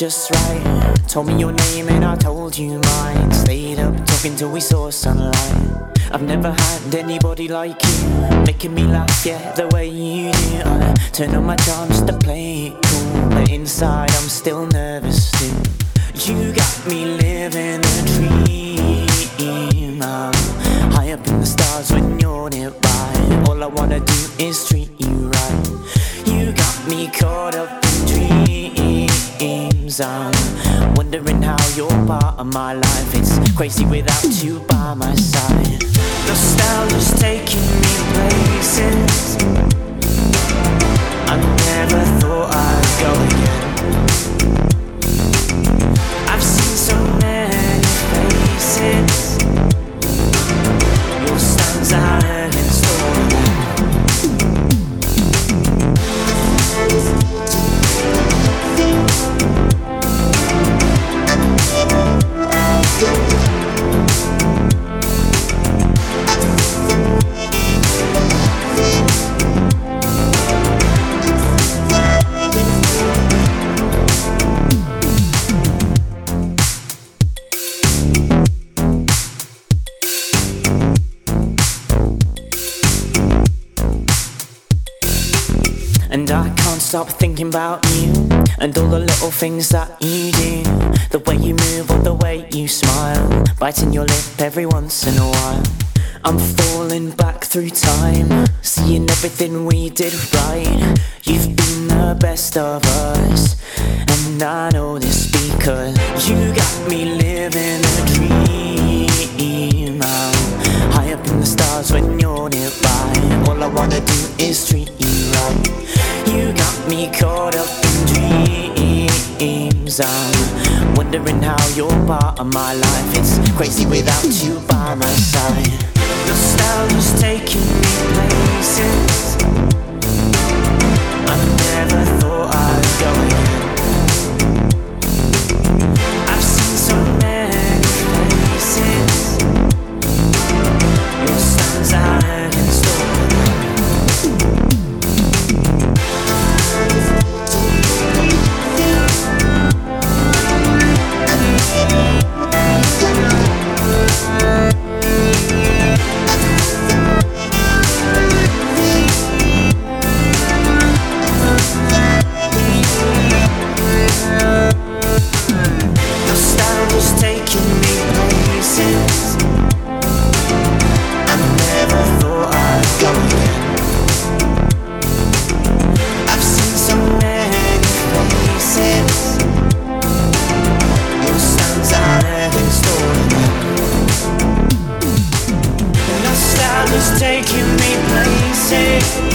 just right. Told me your name and I told you mine. Stayed up talking till we saw sunlight. I've never had anybody like you, making me laugh, yeah, the way you do. I turn on my charms to play it cool, but inside I'm still nervous too. You got me living a dream. I'm high up in the stars when you're nearby. All I wanna do is treat you right. You got me caught up I'm wondering how you're part of my life. It's crazy without you by my side. Nostalgia's taking me places I never thought I'd go again. I've seen so many faces. Stop thinking about you and all the little things that you do. The way you move or the way you smile, biting your lip every once in a while. I'm falling back through time, seeing everything we did right. You've been the best of us, and I know this because you got me living a dream. I'm high up in the stars when you're nearby. All I wanna do is treat you right. You got me caught up in dreams. I'm wondering how you're part of my life. It's crazy without you by my side. Nostalgia's taking me places I never thought I'd go. I've seen so many faces. Your stands out say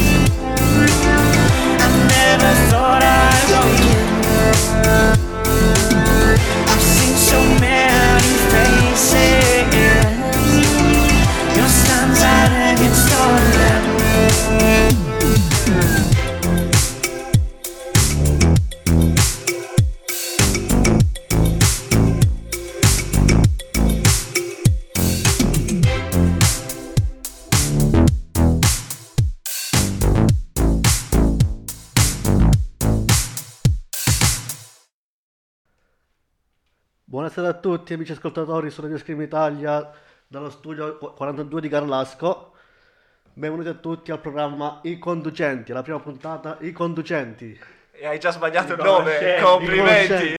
Buonasera a tutti amici ascoltatori su Radio Scream Italia dallo studio 42 di Carlasco. Benvenuti a tutti al programma I Conducenti, la prima puntata I Conducenti. E hai già sbagliato il nome, complimenti.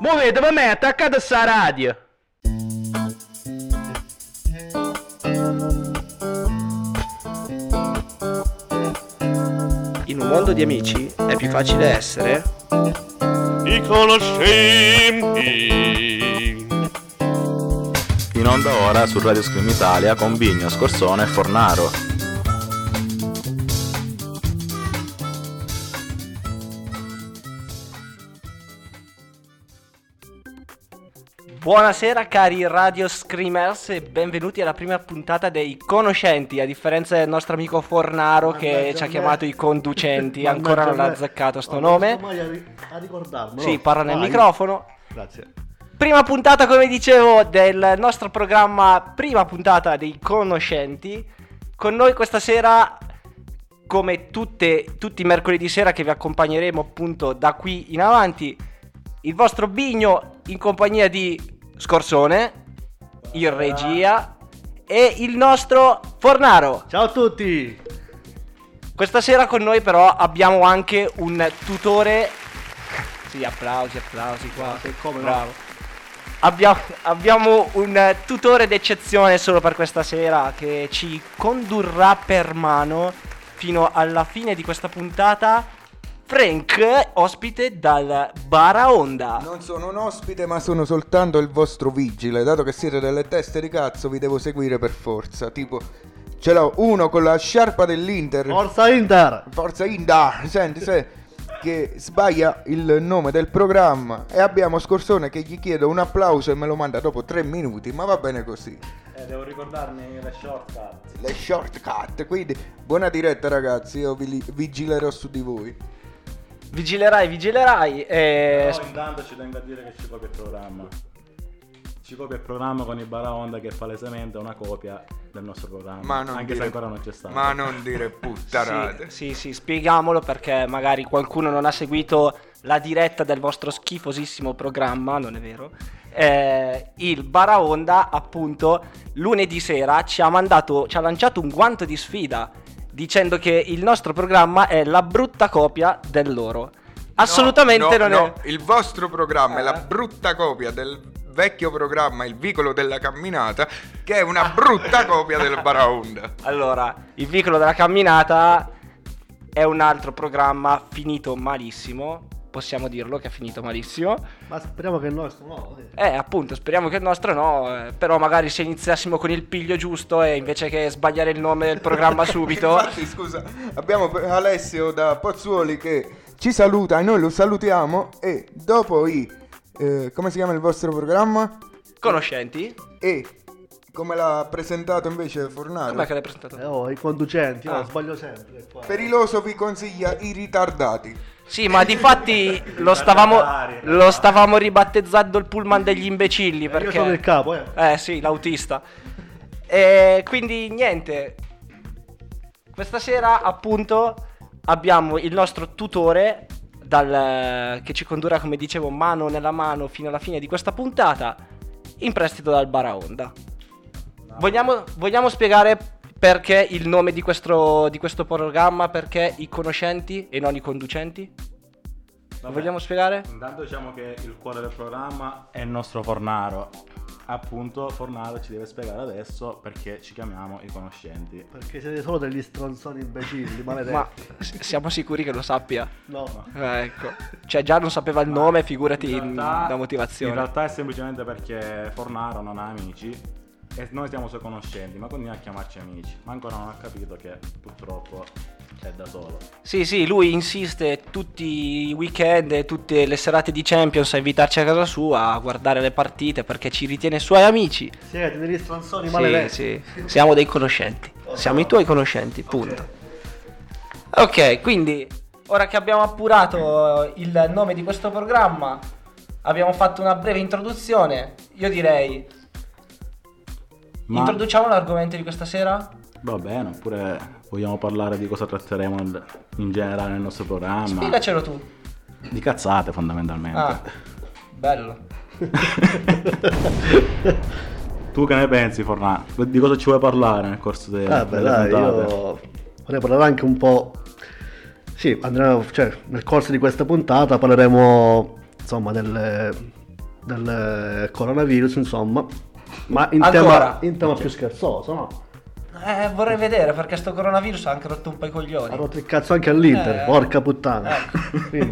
Muovete per me, attaccate sta radio. In un mondo di amici è più facile essere I conoscenti. In onda ora su Radio Scream Italia con Vigno, Scorsone e Fornaro. Buonasera cari radio screamers e benvenuti alla prima puntata dei conoscenti, a differenza del nostro amico Fornaro che ci ha chiamato i conducenti, ancora non ha azzeccato sto nome. a ricordarmelo. Sì, parla nel Vai. microfono. Grazie. Prima puntata, come dicevo, del nostro programma, prima puntata dei conoscenti. Con noi questa sera, come tutte, tutti i mercoledì sera che vi accompagneremo appunto da qui in avanti, il vostro Bigno in compagnia di Scorsone, il regia e il nostro Fornaro. Ciao a tutti! Questa sera con noi però abbiamo anche un tutore. Sì, applausi, applausi qua. Sì, come no. Bravo. Abbiamo, abbiamo un tutore d'eccezione solo per questa sera che ci condurrà per mano fino alla fine di questa puntata. Frank, ospite dal Bara Onda. Non sono un ospite, ma sono soltanto il vostro vigile. Dato che siete delle teste di cazzo, vi devo seguire per forza. Tipo, ce l'ho uno con la sciarpa dell'Inter. Forza Inter! Forza Inter, senti, se che sbaglia il nome del programma e abbiamo Scorsone che gli chiedo un applauso e me lo manda dopo tre minuti, ma va bene così. Eh, devo ricordarmi le shortcut. Le shortcut, quindi buona diretta ragazzi, io vi- vigilerò su di voi. Vigilerai, vigilerai. E... Però intanto ci tengo a dire che ci copia il programma. Ci copia il programma con il Baraonda che è palesemente una copia del nostro programma. Ma non anche dire- se ancora non c'è stato. Ma non dire puttanate. Sì, sì, sì, spieghiamolo perché magari qualcuno non ha seguito la diretta del vostro schifosissimo programma, non è vero? Eh, il Baraonda, appunto, lunedì sera ci ha mandato, ci ha lanciato un guanto di sfida dicendo che il nostro programma è la brutta copia del loro. Assolutamente No, non no, è. Il vostro programma è Eh. la brutta copia del vecchio programma Il Vicolo della Camminata, che è una brutta copia del Baraonda. Allora, il vicolo della camminata è un altro programma finito malissimo. Possiamo dirlo che è finito malissimo. Ma speriamo che il nostro no. Eh, appunto, speriamo che il nostro no. eh, però magari se iniziassimo con il piglio giusto e invece che sbagliare il nome del programma subito. Infatti, scusa, abbiamo Alessio da Pozzuoli che ci saluta e noi lo salutiamo e dopo i... eh, come si chiama il vostro programma? Conoscenti? E come l'ha presentato invece Fornaro? Com'è che l'hai presentato? Eh, oh, i conducenti, Ah. sbaglio sempre. qua. Periloso vi consiglia i ritardati. Sì, ma di fatti lo stavamo, lo stavamo ribattezzando il pullman degli imbecilli Eh, Io sono il perché... capo, eh. Eh sì, l'autista. E quindi niente. Questa sera appunto abbiamo il nostro tutore dal- che ci condurrà, come dicevo, mano nella mano fino alla fine di questa puntata in prestito dal Baraonda. Vogliamo, vogliamo spiegare perché il nome di questo, di questo programma? Perché i conoscenti e non i conducenti? Lo Vabbè. vogliamo spiegare? Intanto diciamo che il cuore del programma è il nostro Fornaro. Appunto, Fornaro ci deve spiegare adesso perché ci chiamiamo i conoscenti. Perché siete solo degli stronzoni imbecilli, maledetti. Ma s- siamo sicuri che lo sappia? No. Eh, ecco. Cioè già non sapeva il nome, figurati In in- realtà- la motivazione. In realtà è semplicemente perché Fornaro non ha amici e noi siamo suoi conoscenti, ma continua a chiamarci amici. Ma ancora non ha capito che purtroppo è da solo. Sì, sì, lui insiste tutti i weekend e tutte le serate di Champions a invitarci a casa sua a guardare le partite perché ci ritiene suoi amici. Siete degli stronzoni Sì, maledetti. sì, siamo dei conoscenti. Siamo i tuoi conoscenti, punto. Ok, quindi ora che abbiamo appurato il nome di questo programma, abbiamo fatto una breve introduzione. Io direi Ma introduciamo l'argomento di questa sera? va bene, oppure vogliamo parlare di cosa tratteremo nel- in generale nel nostro programma? Spiegacelo tu. Di cazzate fondamentalmente. Ah, bello. Tu che ne pensi, Fornaro? Di cosa ci vuoi parlare nel corso de- Vabbè, delle dai, puntate? io vorrei parlare anche un po'. Sì, andremo, cioè, nel corso di questa puntata parleremo insomma del, del coronavirus, insomma, ma in Ancora? tema, in tema più scherzoso, no? Eh, vorrei vedere perché sto coronavirus ha anche rotto un po' i coglioni. Ha rotto il cazzo anche all'Inter, Eh. porca puttana. Ecco. Quindi-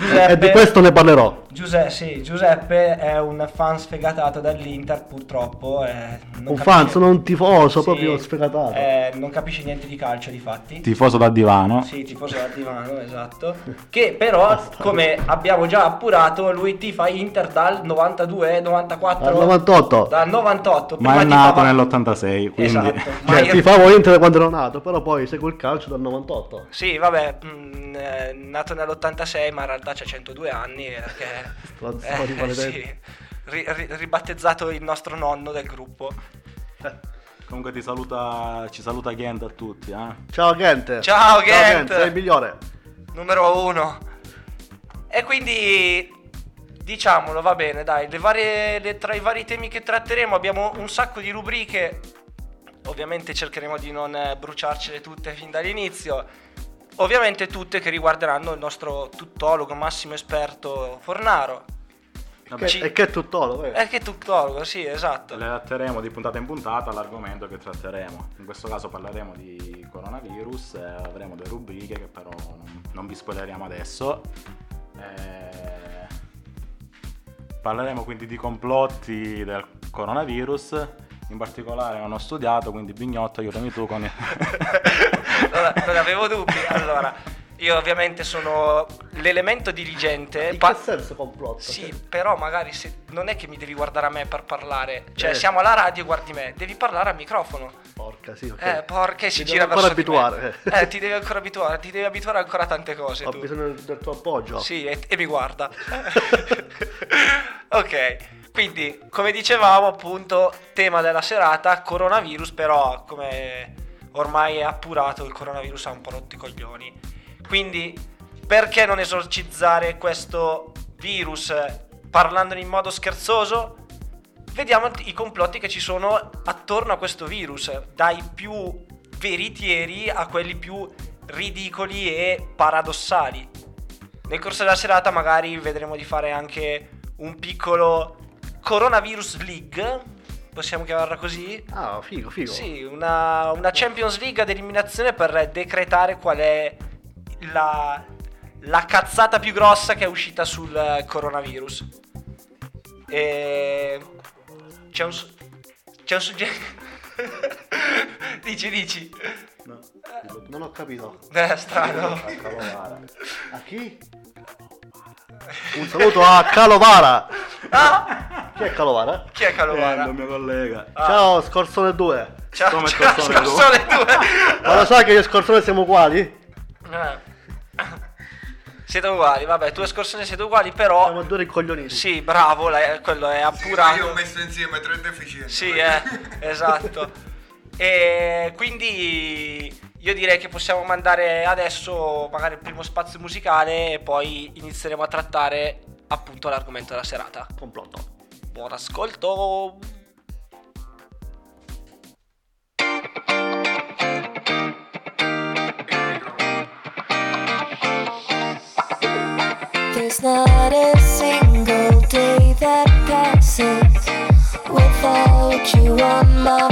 Allora, e di Giuseppe, questo ne parlerò. Giuseppe, sì, Giuseppe è un fan sfegatato dall'Inter, purtroppo. eh, non Un capisce- fan, sono un tifoso Sì, proprio sfegatato. eh, non capisce niente di calcio, di fatti. Tifoso da divano. Sì, tifoso da divano, esatto. Che però, come abbiamo già appurato, lui tifa Inter dal 92, 94. Al 98. Dal 98. Ma è nato tifava- nell'86, quindi... Esatto. Ma Cioè, io- tifavo Inter da quando ero nato, però poi seguo il calcio dal 98. Sì, vabbè, mh, eh, nato nell'86, ma in realtà realtà c'ha 102 anni perché Stronzo di maledetto. sì, ri- ri- ribattezzato il nostro nonno del gruppo. Comunque ti saluta, ci saluta Ghent a tutti, eh. Ciao Gente. Ciao, Gent. sei il migliore. Numero uno. E quindi diciamolo, va bene, dai, le varie- le- tra i vari temi che tratteremo abbiamo un sacco di rubriche. Ovviamente cercheremo di non eh, bruciarcele tutte fin dall'inizio. Ovviamente tutte che riguarderanno il nostro tuttologo, massimo esperto Fornaro. Vabbè, Che- Ci- E che è tuttologo? eh? Eh, che tuttologo, sì, esatto. Le tratteremo di puntata in puntata l'argomento che tratteremo. In questo caso parleremo di coronavirus, e avremo due rubriche che però non, non vi spoileriamo adesso. Eh, Parleremo quindi di complotti del coronavirus, in particolare non ho studiato, quindi Bignotto aiutami tu con... non, non avevo dubbi. Allora, io ovviamente sono l'elemento dirigente. In Pa- che senso complotto? Sì, però magari se non è che mi devi guardare a me per parlare. Cioè, Eh. siamo alla radio, guardi me, devi parlare al microfono. Porca, sì, ok. Eh, porca, si Mi gira verso ancora di me. abituare. Eh, ti devi ancora abituare, ti devi abituare ancora a tante cose Ho tu. bisogno del tuo appoggio. Sì, e, e mi guarda. ok, quindi come dicevamo appunto, tema della serata, coronavirus, però come ormai è appurato il coronavirus ha un po' rotto i coglioni. Quindi perché non esorcizzare questo virus parlandone in modo scherzoso? Vediamo i complotti che ci sono attorno a questo virus, dai più veritieri a quelli più ridicoli e paradossali. Nel corso della serata magari vedremo di fare anche un piccolo Coronavirus League, possiamo chiamarla così? Ah, figo, figo. Sì, una, una Champions League ad eliminazione per decretare qual è la, la cazzata più grossa che è uscita sul eh, coronavirus. E... C'è un... C'è un suggerimento... dici, dici. No, Non ho capito. Beh, strano. A chi? Un saluto a Calovara. Ah, Chi è Calovara? chi è Calovara? Eh, il mio collega. Ciao, Scorsone 2. Ciao, Come ciao, Scorsone due. Scorsone due. Ma lo sai che io e Scorsone siamo uguali? Eh. Siete uguali, vabbè, tu e Scorsone siete uguali, però... Siamo due ricoglioniti. Sì, bravo, la- quello è appurato. Io ho messo insieme tre deficienze. Sì, eh, esatto. E quindi io direi che possiamo mandare adesso magari il primo spazio musicale e poi inizieremo a trattare appunto l'argomento della serata. Complotto. Buon ascolto. There's not a single day that passes without you on my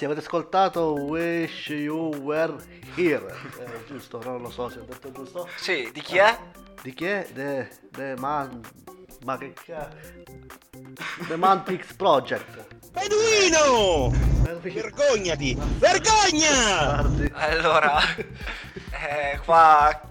ragazzi, avete ascoltato Wish You Were Here? Eh, giusto, non lo so se ho detto giusto. Sì, di chi è? Di chi è? De, de Man... Ma che? The Mantix Project. Beduino! Eh, Vergognati! Vergogna! Allora, eh, qua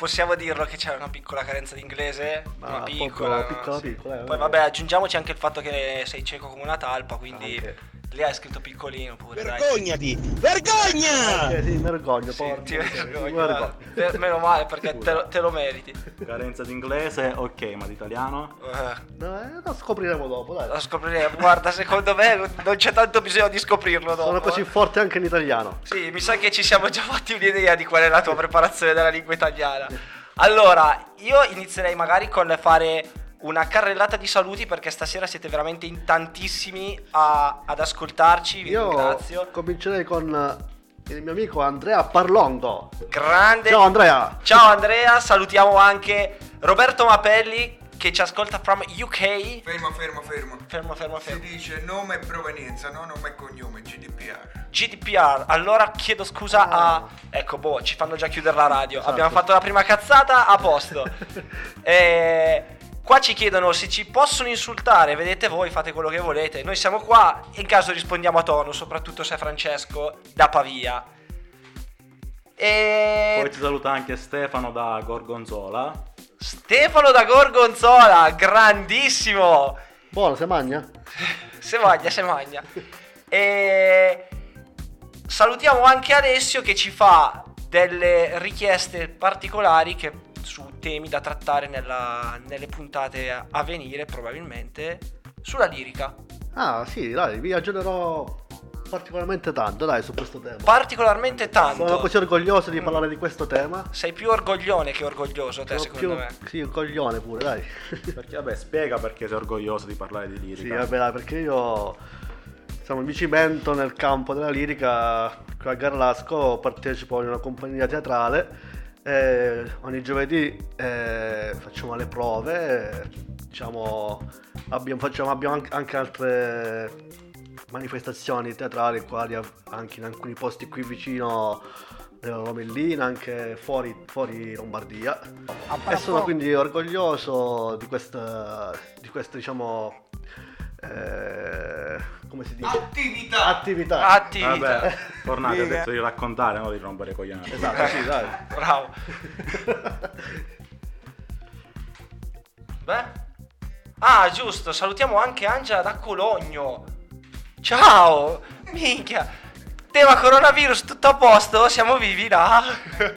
possiamo dirlo che c'è una piccola carenza di inglese, Ma una piccola, piccola, sì. piccola, eh, Poi vabbè, aggiungiamoci anche il fatto che sei cieco come una talpa, quindi Anche. lì hai scritto piccolino pure, dai. Vergognati! Vergogna! Eh, sì, vergogno, Sì, porca ti vergogno, vergogno. eh, meno male perché te lo, te lo meriti. Carenza di inglese, ok, ma di italiano? Eh, No, eh, lo scopriremo dopo, dai. lo scopriremo, guarda, secondo me non c'è tanto bisogno di scoprirlo dopo. Sono così eh. forte anche in italiano. Sì, mi sa che ci siamo già fatti un'idea di qual è la tua preparazione della lingua italiana. Allora, io inizierei magari con fare una carrellata di saluti perché stasera siete veramente in tantissimi a- ad ascoltarci, vi Io ringrazio. comincerei con eh, il mio amico Andrea Parlongo. Grande. Ciao Andrea! Ciao Andrea, salutiamo anche Roberto Mapelli che ci ascolta from UK. Fermo, fermo, fermo. Fermo, fermo, Si fermo. dice nome e provenienza, no nome e cognome, GDPR. GDPR, allora chiedo scusa a... Ecco, boh, ci fanno già chiudere la radio. Esatto. Abbiamo fatto la prima cazzata, a posto. Eh, qua ci chiedono se ci possono insultare, vedete voi, fate quello che volete. Noi siamo qua, in caso rispondiamo a tono, soprattutto se è Francesco da Pavia. E... Poi ti saluta anche Stefano da Gorgonzola. Stefano da Gorgonzola, grandissimo! Buono, se magna? Se magna, se magna. E salutiamo anche Alessio che ci fa delle richieste particolari che- temi da trattare nella- nelle puntate a- a venire, probabilmente, sulla lirica. Ah, sì, dai, vi aggiornerò particolarmente tanto, dai, su questo tema. Particolarmente tanto. Sono così orgoglioso di parlare di questo tema. Sei più orgoglione che orgoglioso, te, Sono secondo più, me. sì, un coglione pure, dai. Perché vabbè, spiega perché sei orgoglioso di parlare di lirica. Sì, vabbè, dai, perché io insomma, mi cimento nel campo della lirica. Qui a Garlasco partecipo in una compagnia teatrale. E ogni giovedì eh, facciamo le prove. diciamo, abbiamo, facciamo, abbiamo anche, altre manifestazioni teatrali, quali anche in alcuni posti qui vicino della Romellina, anche fuori, fuori Lombardia. E sono quindi orgoglioso di questa, di questa diciamo, eh, come si dice? Attività! Attività. Attività. Vabbè, tornate, ho detto di raccontare, no di rompere coglioni. Esatto, sì, dai. Bravo. Beh. Ah, giusto, salutiamo anche Angela da Cologno. Ciao! Minchia! Tema coronavirus, tutto a posto? Siamo vivi là?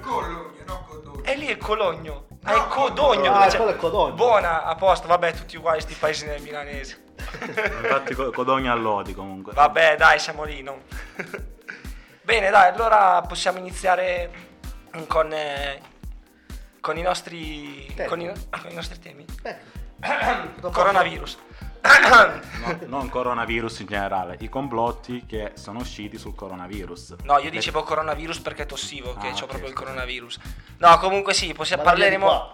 Cologno, no Codogno. E lì è Cologno. Ah, No, è Codogno. Ah, quello è Codogno. Buona, a posto. Vabbè, tutti uguali sti paesi nel milanese. Infatti co- Codogno a Lodi comunque. Vabbè, dai, siamo lì, no? Bene, dai, allora possiamo iniziare con, eh, con i nostri... Temi. Con i, con i nostri temi. Coronavirus. No, non coronavirus in generale, i complotti che sono usciti sul coronavirus. No, io dicevo coronavirus perché tossivo, che Ah, c'ho ok, proprio il coronavirus. No, comunque sì, possiamo, parleremo...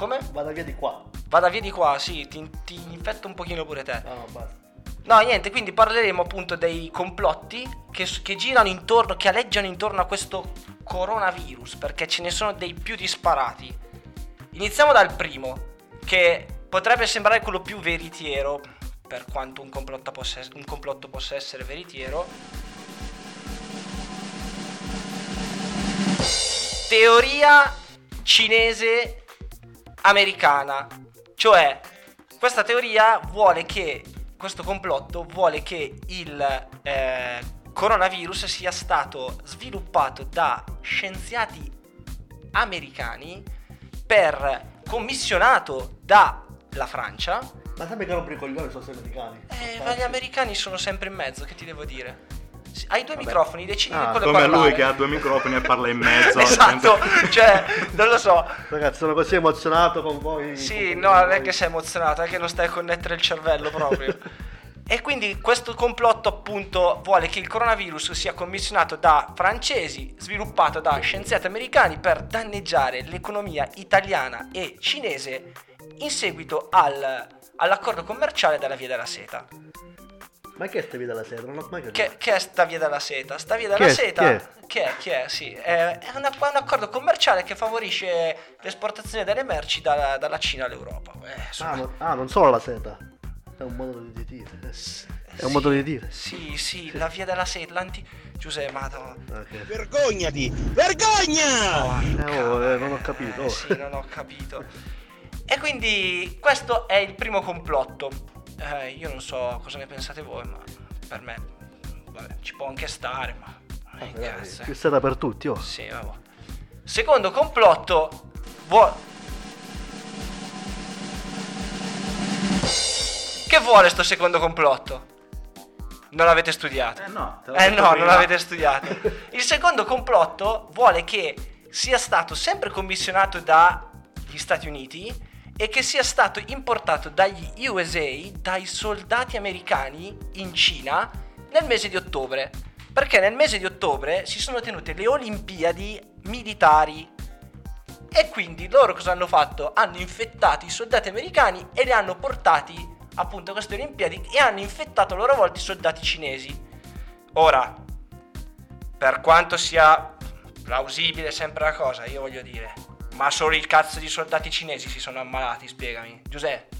Come? Vada via di qua. Vada via di qua, sì, ti, ti infetto un pochino pure te. No, no, basta. No, niente, quindi parleremo appunto dei complotti che, che girano intorno, che aleggiano intorno a questo coronavirus, perché ce ne sono dei più disparati. Iniziamo dal primo, che potrebbe sembrare quello più veritiero, per quanto un complotto possa, un complotto possa essere veritiero. Teoria cinese americana, cioè questa teoria vuole che questo complotto vuole che il eh, coronavirus sia stato sviluppato da scienziati americani per commissionato dalla Francia. Ma sai che rompi i coglioni sono sempre americani? Eh, ma gli americani sono sempre in mezzo, che ti devo dire? Hai due microfoni, decidi Ah, di Come parlare. lui che ha due microfoni e parla in mezzo. esatto, cioè, non lo so. Ragazzi, sono così emozionato con voi. Sì, con no, non è che sei emozionato, è che non stai a connettere il cervello proprio. e quindi questo complotto appunto vuole che il coronavirus sia commissionato da francesi, sviluppato da scienziati americani per danneggiare l'economia italiana e cinese in seguito al- all'accordo commerciale della Via della Seta. Ma che è sta via della sera? Non ho mai capito. Che, che è sta via della seta? Sta via della è? seta? È? Che è? Chi è? Sì, è, è una- è un accordo commerciale che favorisce l'esportazione delle merci dalla, dalla Cina all'Europa. Eh, Ah, no- ah, non solo la seta. È un modo di dire. È un sì, modo di dire. Sì, sì, la via della seta, l'anti... Giuseppe, madonna. Ok. Vergognati! Vergogna! Eh, oh, eh, non ho capito. Eh, sì, non ho capito. E quindi questo è il primo complotto. Eh, io non so cosa ne pensate voi, ma per me vabbè, ci può anche stare, ma... cazzo, eh. Più seta per tutti, oh. Sì, vabbè. Secondo complotto. vuo- Che vuole sto secondo complotto? Non l'avete studiato. Eh no, Eh no, non l'avete studiato. Il secondo complotto vuole che sia stato sempre commissionato dagli Stati Uniti e che sia stato importato dagli USA, dai soldati americani in Cina nel mese di ottobre. Perché nel mese di ottobre si sono tenute le Olimpiadi militari e quindi loro cosa hanno fatto? Hanno infettato i soldati americani e li hanno portati appunto a queste Olimpiadi e hanno infettato a loro volta i soldati cinesi. Ora, per quanto sia plausibile sempre la cosa, io voglio dire, ma solo il cazzo di soldati cinesi si sono ammalati, spiegami. Giuseppe,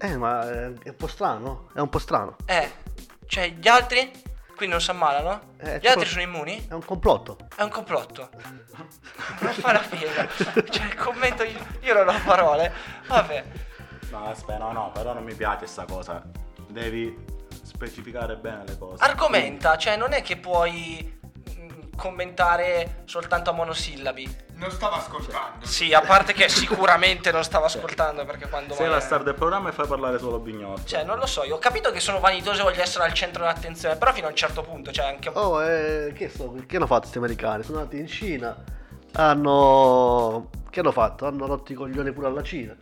Eh, ma è, un po' strano, no? È un po' strano. eh, cioè gli altri qui non si ammalano? Eh, gli altri sono immuni? È un complotto. È un complotto. Non fa la piega. Cioè, il commento io, io non ho parole. Vabbè. No, aspetta, no, no, però non mi piace sta cosa. Devi specificare bene le cose. Argomenta, cioè non è che puoi mm, commentare soltanto a monosillabi. Non stavo ascoltando. Sì, a parte che sicuramente non stavo ascoltando perché quando Sei la star del programma e fai parlare solo Bignotto. Cioè, non lo so, io ho capito che sono vanitoso e voglio essere al centro dell'attenzione, però fino a un certo punto, cioè anche Oh, eh, che, so, che hanno fatto questi americani? Sono andati in Cina, hanno... Che hanno fatto? Hanno rotto i coglioni pure alla Cina.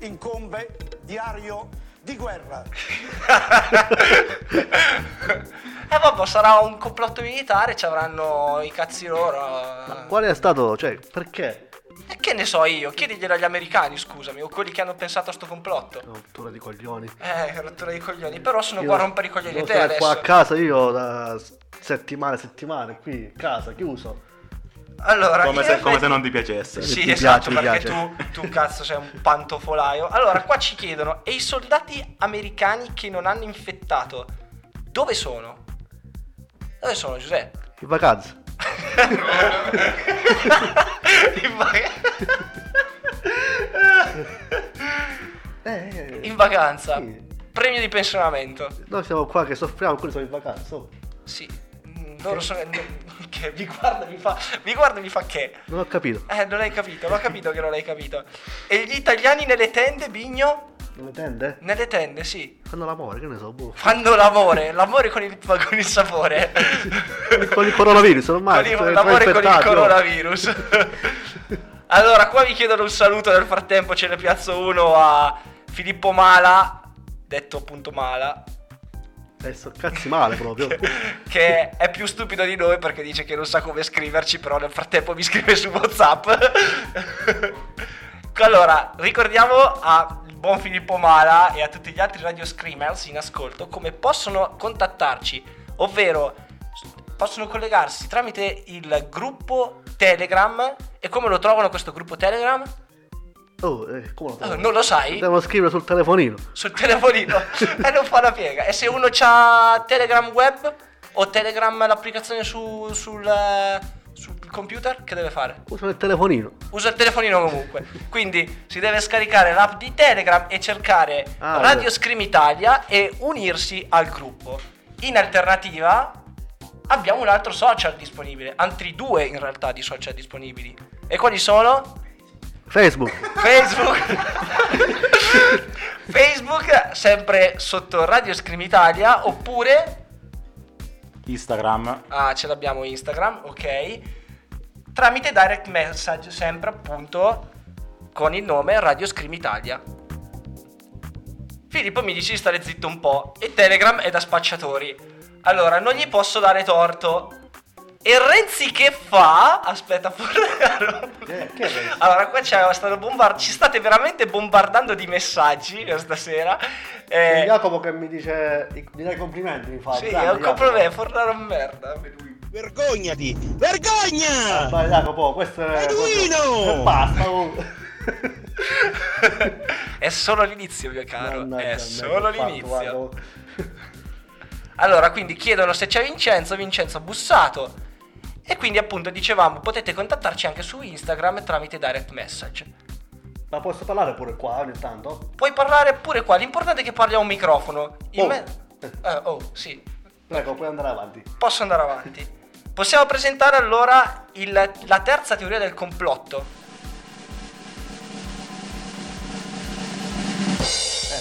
incombe diario di guerra. Eh vabbè, sarà un complotto militare, ci avranno i cazzi loro. Ma quale è stato? Cioè, perché? E che ne so io? Chiediglielo agli americani, scusami, o quelli che hanno pensato a sto complotto. Rottura di coglioni. Eh, rottura di coglioni, però sono Io qua a rompere i coglioni te stare qua a adesso. casa io da settimane e settimane, qui, casa, chiuso. Allora, Come se, come effetti- se non ti piacesse. Sì, Ti esatto, piace, perché piace. tu, tu cazzo sei un pantofolaio. Allora, qua ci chiedono, e i soldati americani che non hanno infettato, dove sono? Dove sono, Giuseppe? In vacanza. In, vac- Eh, in vacanza. Sì. Premio di pensionamento. Noi siamo qua che soffriamo, quelli sono in vacanza. oh. Sì. mm, Loro sono... Che mi guarda, mi fa... Mi guarda, mi fa che... Non ho capito. Eh, non hai capito, l'ho capito che non hai capito. E gli italiani nelle tende, Bigno? Non le tende? Nelle tende, sì. Fanno l'amore, che ne so, boh. Fanno l'amore, l'amore con il, con il sapore. Con il coronavirus, ormai. Con il- sono l'amore con il infettati, oh. coronavirus. allora, qua mi chiedono un saluto, nel frattempo ce ne piazzo uno a Filippo Mala, detto appunto Mala, Adesso cazzi male proprio. che è più stupido di noi perché dice che non sa come scriverci, però nel frattempo mi scrive su WhatsApp. allora, ricordiamo al buon Filippo Mala e a tutti gli altri radio screamers in ascolto come possono contattarci, ovvero possono collegarsi tramite il gruppo Telegram e come lo trovano questo gruppo Telegram? Oh, eh, come lo Oh, non lo sai? Devono scrivere sul telefonino. sul telefonino e non fa la piega. E se uno ha Telegram web o Telegram l'applicazione su- sul, sul computer, che deve fare? Usano il telefonino. Usa il telefonino comunque. Quindi si deve scaricare l'app di Telegram e cercare Ah, Radio beh. Scream Italia e unirsi al gruppo. In alternativa abbiamo un altro social disponibile, altri due in realtà di social disponibili. E quali sono? Facebook. Facebook Facebook sempre sotto Radio Scream Italia oppure Instagram. ah ce l'abbiamo Instagram ok tramite direct message sempre appunto con il nome Radio Scream Italia Filippo mi dice di stare zitto un po' e Telegram è da spacciatori allora non gli posso dare torto E Renzi che fa? Aspetta, Fornaro. Che, che è Renzi? Allora, qua c'è, stanno bombard- ci state veramente bombardando di messaggi questa sera. È Eh, Jacopo che mi dice, mi dai complimenti, mi fa. sì, è un complimento, Fornaro è un merda. Vergognati! Vergogna! Vai Jacopo, questo è... Edwino! E basta. oh. È solo l'inizio, mio caro. Mannaggia è solo fatto, l'inizio. guarda. oh. Allora, quindi chiedono se c'è Vincenzo, Vincenzo ha bussato. E quindi appunto dicevamo, potete contattarci anche su Instagram tramite direct message. Ma posso parlare pure qua ogni tanto? Puoi parlare pure qua, l'importante è che parli a un microfono. In Oh. me- Eh, oh, sì, Prego, puoi andare avanti. posso andare avanti. Possiamo presentare allora il- la terza teoria del complotto.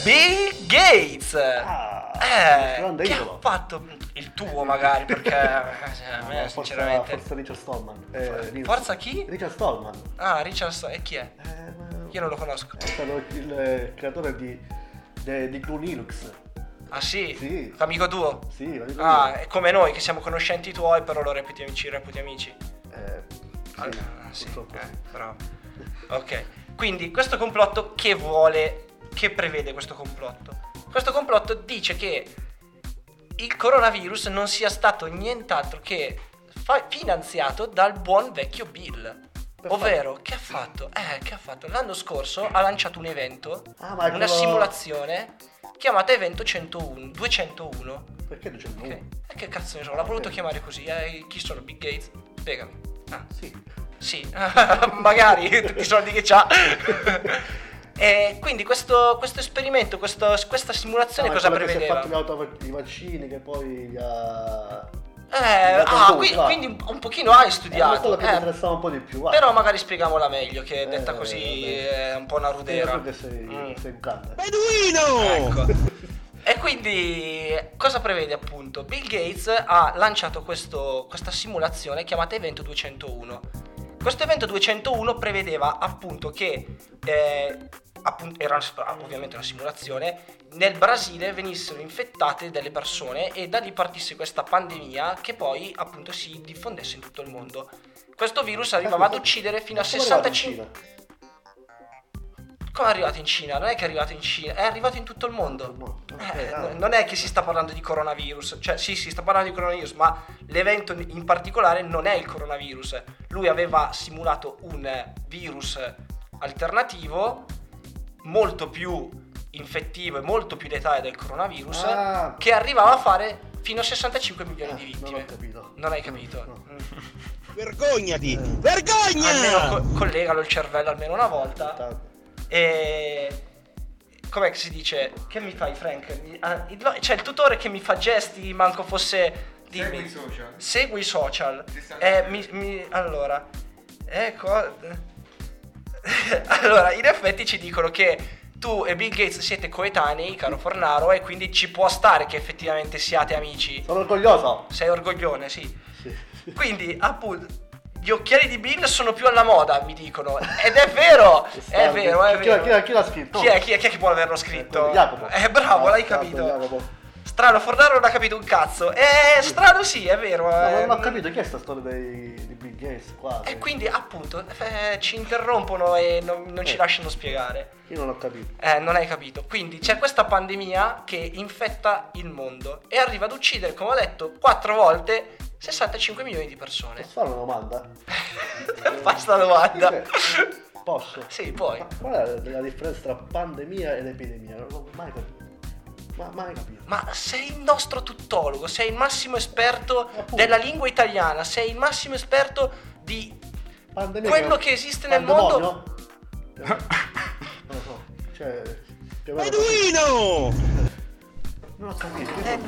Bill Gates! Ah, Eh, che ha fatto il tuo magari perché eh, a me Forza- sinceramente Forza Richard Stallman. Eh. Forza chi? Richard Stallman. Ah, Richard Sto- e chi è? Eh, Io non lo conosco. È stato il eh, creatore di, de- di GNU Linux. Ah sì? Sì. Amico tuo? Sì, lo dico Ah, io. è come noi che siamo conoscenti tuoi, però lo reputi amici, reputi amici. Eh, sì, Ah, sì, purtroppo. eh, però. Ok. Quindi questo complotto che vuole, che prevede questo complotto? Questo complotto dice che il coronavirus non sia stato nient'altro che fa- finanziato dal buon vecchio Bill. Ovvero, che ha fatto? Eh, che ha fatto? L'anno scorso ha lanciato un evento, Ah, una simulazione chiamata Evento 101, 201. Perché 201? Ok. E che cazzo ne so, l'ha voluto chiamare così. Eh, chi sono Bill Gates? Spiegami. Ah, Sì. sì, magari tutti i soldi che c'ha. e quindi questo, questo esperimento, questo- questa simulazione Ah, ma cosa che si è prevedeva? fatto gli auto- i vaccini che poi gli ha... Eh, ah, venduto, qui- va. quindi un- pochino hai Eh, studiato. quello che mi eh, interessava un po' di più. va. però magari spieghiamola meglio, che detta Eh, così vabbè. è un po' una rudera. sei, Mm. sei un grande. Beduino! Ecco. E quindi cosa prevede appunto? Bill Gates ha lanciato questo- questa simulazione chiamata Evento 201. Questo evento 201 prevedeva appunto che, eh, appunto, era ovviamente una simulazione, nel Brasile venissero infettate delle persone e da lì partisse questa pandemia che poi appunto si diffondesse in tutto il mondo. Questo virus arrivava ad uccidere fino a Ma come è arrivato in 65... Cina? Come è arrivato in Cina? Non è che è arrivato in Cina, è arrivato in tutto il mondo. Eh, no- non è che si sta parlando di coronavirus, cioè sì, si sta parlando di coronavirus, ma l'evento in particolare non è il coronavirus. Lui aveva simulato un virus alternativo molto più infettivo e molto più letale del coronavirus Ah. che arrivava a fare fino a 65 milioni Ah, di non vittime. ho capito. Non hai capito? No. Mm. Vergognati! Almeno Vergogna! co- collegalo il cervello almeno una volta. Tanto. E com'è che si dice? Che mi fai, Frank? Ah, C'è il tutore che mi fa gesti, manco fosse. Dimmi. Segui i social. Segui i social. Eh, mi, mi- allora. Ecco. allora, in effetti ci dicono che tu e Bill Gates siete coetanei, caro Fornaro, e quindi ci può stare che effettivamente siate amici. Sono orgoglioso. Sei orgoglione, sì. Sì. Quindi, appunto, gli occhiali di Bill sono più alla moda, mi dicono. Ed è vero, è vero, è Chi, vero. chi- chi l'ha scritto? Chi è, chi è, chi è che può averlo scritto? Eh, Jacopo. Eh, bravo, Ah, l'hai capito. Jacopo. Strano, Fornaro non ha capito un cazzo. Eh, strano sì, è vero. No, eh. non ho capito chi è sta storia dei, Gates qua. E quindi, appunto, eh, ci interrompono e non, non ci Eh. lasciano spiegare. Io non ho capito. Eh, non hai capito. Quindi c'è questa pandemia che infetta il mondo e arriva ad uccidere, come ho detto, quattro volte 65 milioni di persone. Posso fare una domanda? Fai sta domanda. Posso? Sì, puoi. Ma qual è la differenza tra pandemia ed epidemia? Non l'ho mai capito. Ma mai capito. Ma sei il nostro tuttologo, sei il massimo esperto Appunto. della lingua italiana, sei il massimo esperto di Pandemia quello che esiste nel mondo. Non lo so. Cioè, più o meno così. Beduino! Non ho capito. Eh,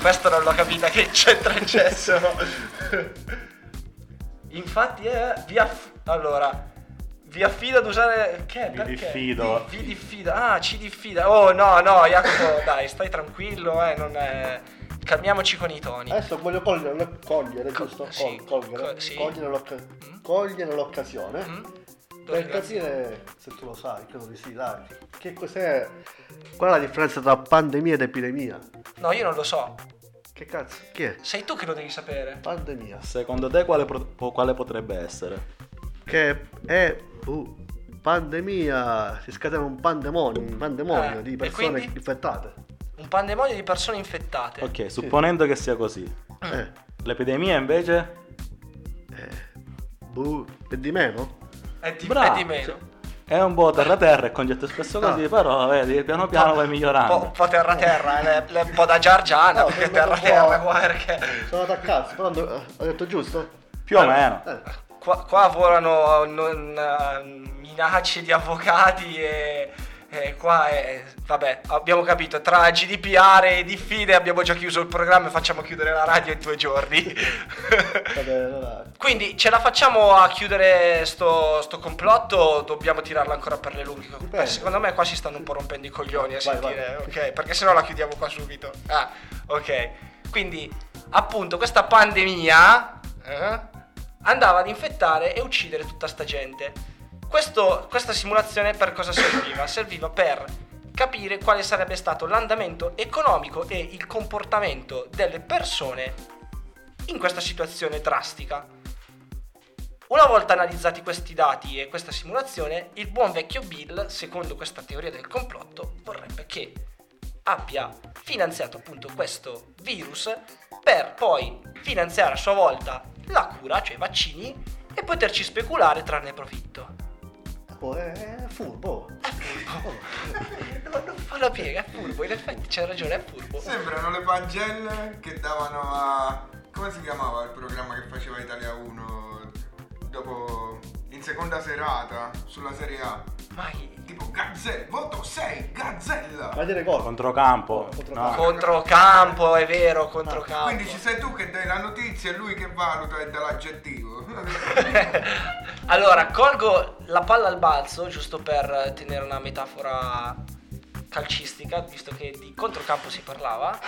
Questa non l'ho capita che c'entra il cesso. Infatti è vi aff- allora vi affido ad usare che Vi perché? diffido. Vi, vi diffida. Ah, ci diffida. Oh no, no, Jacopo, dai, stai tranquillo, eh, non è calmiamoci con i toni. Adesso voglio cogliere, cogliere Co- giusto? sì, Col- cogliere, co- sì. cogliere, l'occa- Mm. cogliere l'occasione Mm? per capire, se tu lo sai, credo di sì, dai, che cos'è, qual è la differenza tra pandemia ed epidemia? No, io non lo so. Che cazzo? Chi è? Sei tu che lo devi sapere. Pandemia. Secondo te quale, pro- quale potrebbe essere? Che è... uh, pandemia. Si scatena un pandemonio, un pandemonio Eh, di persone quindi? infettate. Un pandemonio di persone infettate. Ok, supponendo che sia così. Eh, L'epidemia invece? buh, e di meno? È di, Bravo, è di meno. È un po' terra-terra e concetto spesso così, Ah. però vedi, piano piano vai Un po', migliorando. un po' terra-terra, eh, le- un po' da Giargiana, No, perché un po'- qua, perché... Sono attaccato, però ando- ho detto giusto? Più o meno. Qua, qua volano non, eh, minacce di avvocati e, e qua è... Vabbè, abbiamo capito, tra GDPR e diffide abbiamo già chiuso il programma e facciamo chiudere la radio in due giorni. vabbè, allora, Quindi ce la facciamo a chiudere sto, sto complotto o dobbiamo tirarla ancora per le lunghe? Dipende. Secondo me qua si stanno un po' rompendo i coglioni a Vai, sentire, ok? Perché sennò la chiudiamo qua subito. Ah, ok. Quindi, appunto, questa pandemia eh, andava ad infettare e uccidere tutta sta gente. Questo- questa simulazione per cosa serviva? Serviva per capire quale sarebbe stato l'andamento economico e il comportamento delle persone in questa situazione drastica. Una volta analizzati questi dati e questa simulazione, il buon vecchio Bill, secondo questa teoria del complotto, vorrebbe che abbia finanziato appunto questo virus per poi finanziare a sua volta la cura, cioè i vaccini, e poterci speculare trarne profitto. oh, è, è furbo. Non non fa la piega, è furbo, in effetti c'è ragione, è furbo. Sembrano le pagelle che davano a. come si chiamava il programma che faceva Italia 1 dopo. in seconda serata sulla Serie A? Mai Tipo Gazzella, voto 6, Gazzella! Ma dire cosa? Controcampo. Controcampo. No. controcampo, è vero, controcampo. Quindi ci sei tu che dai la notizia e lui che valuta e dà l'aggettivo. allora, colgo la palla al balzo, giusto per tenere una metafora calcistica, visto che di controcampo si parlava,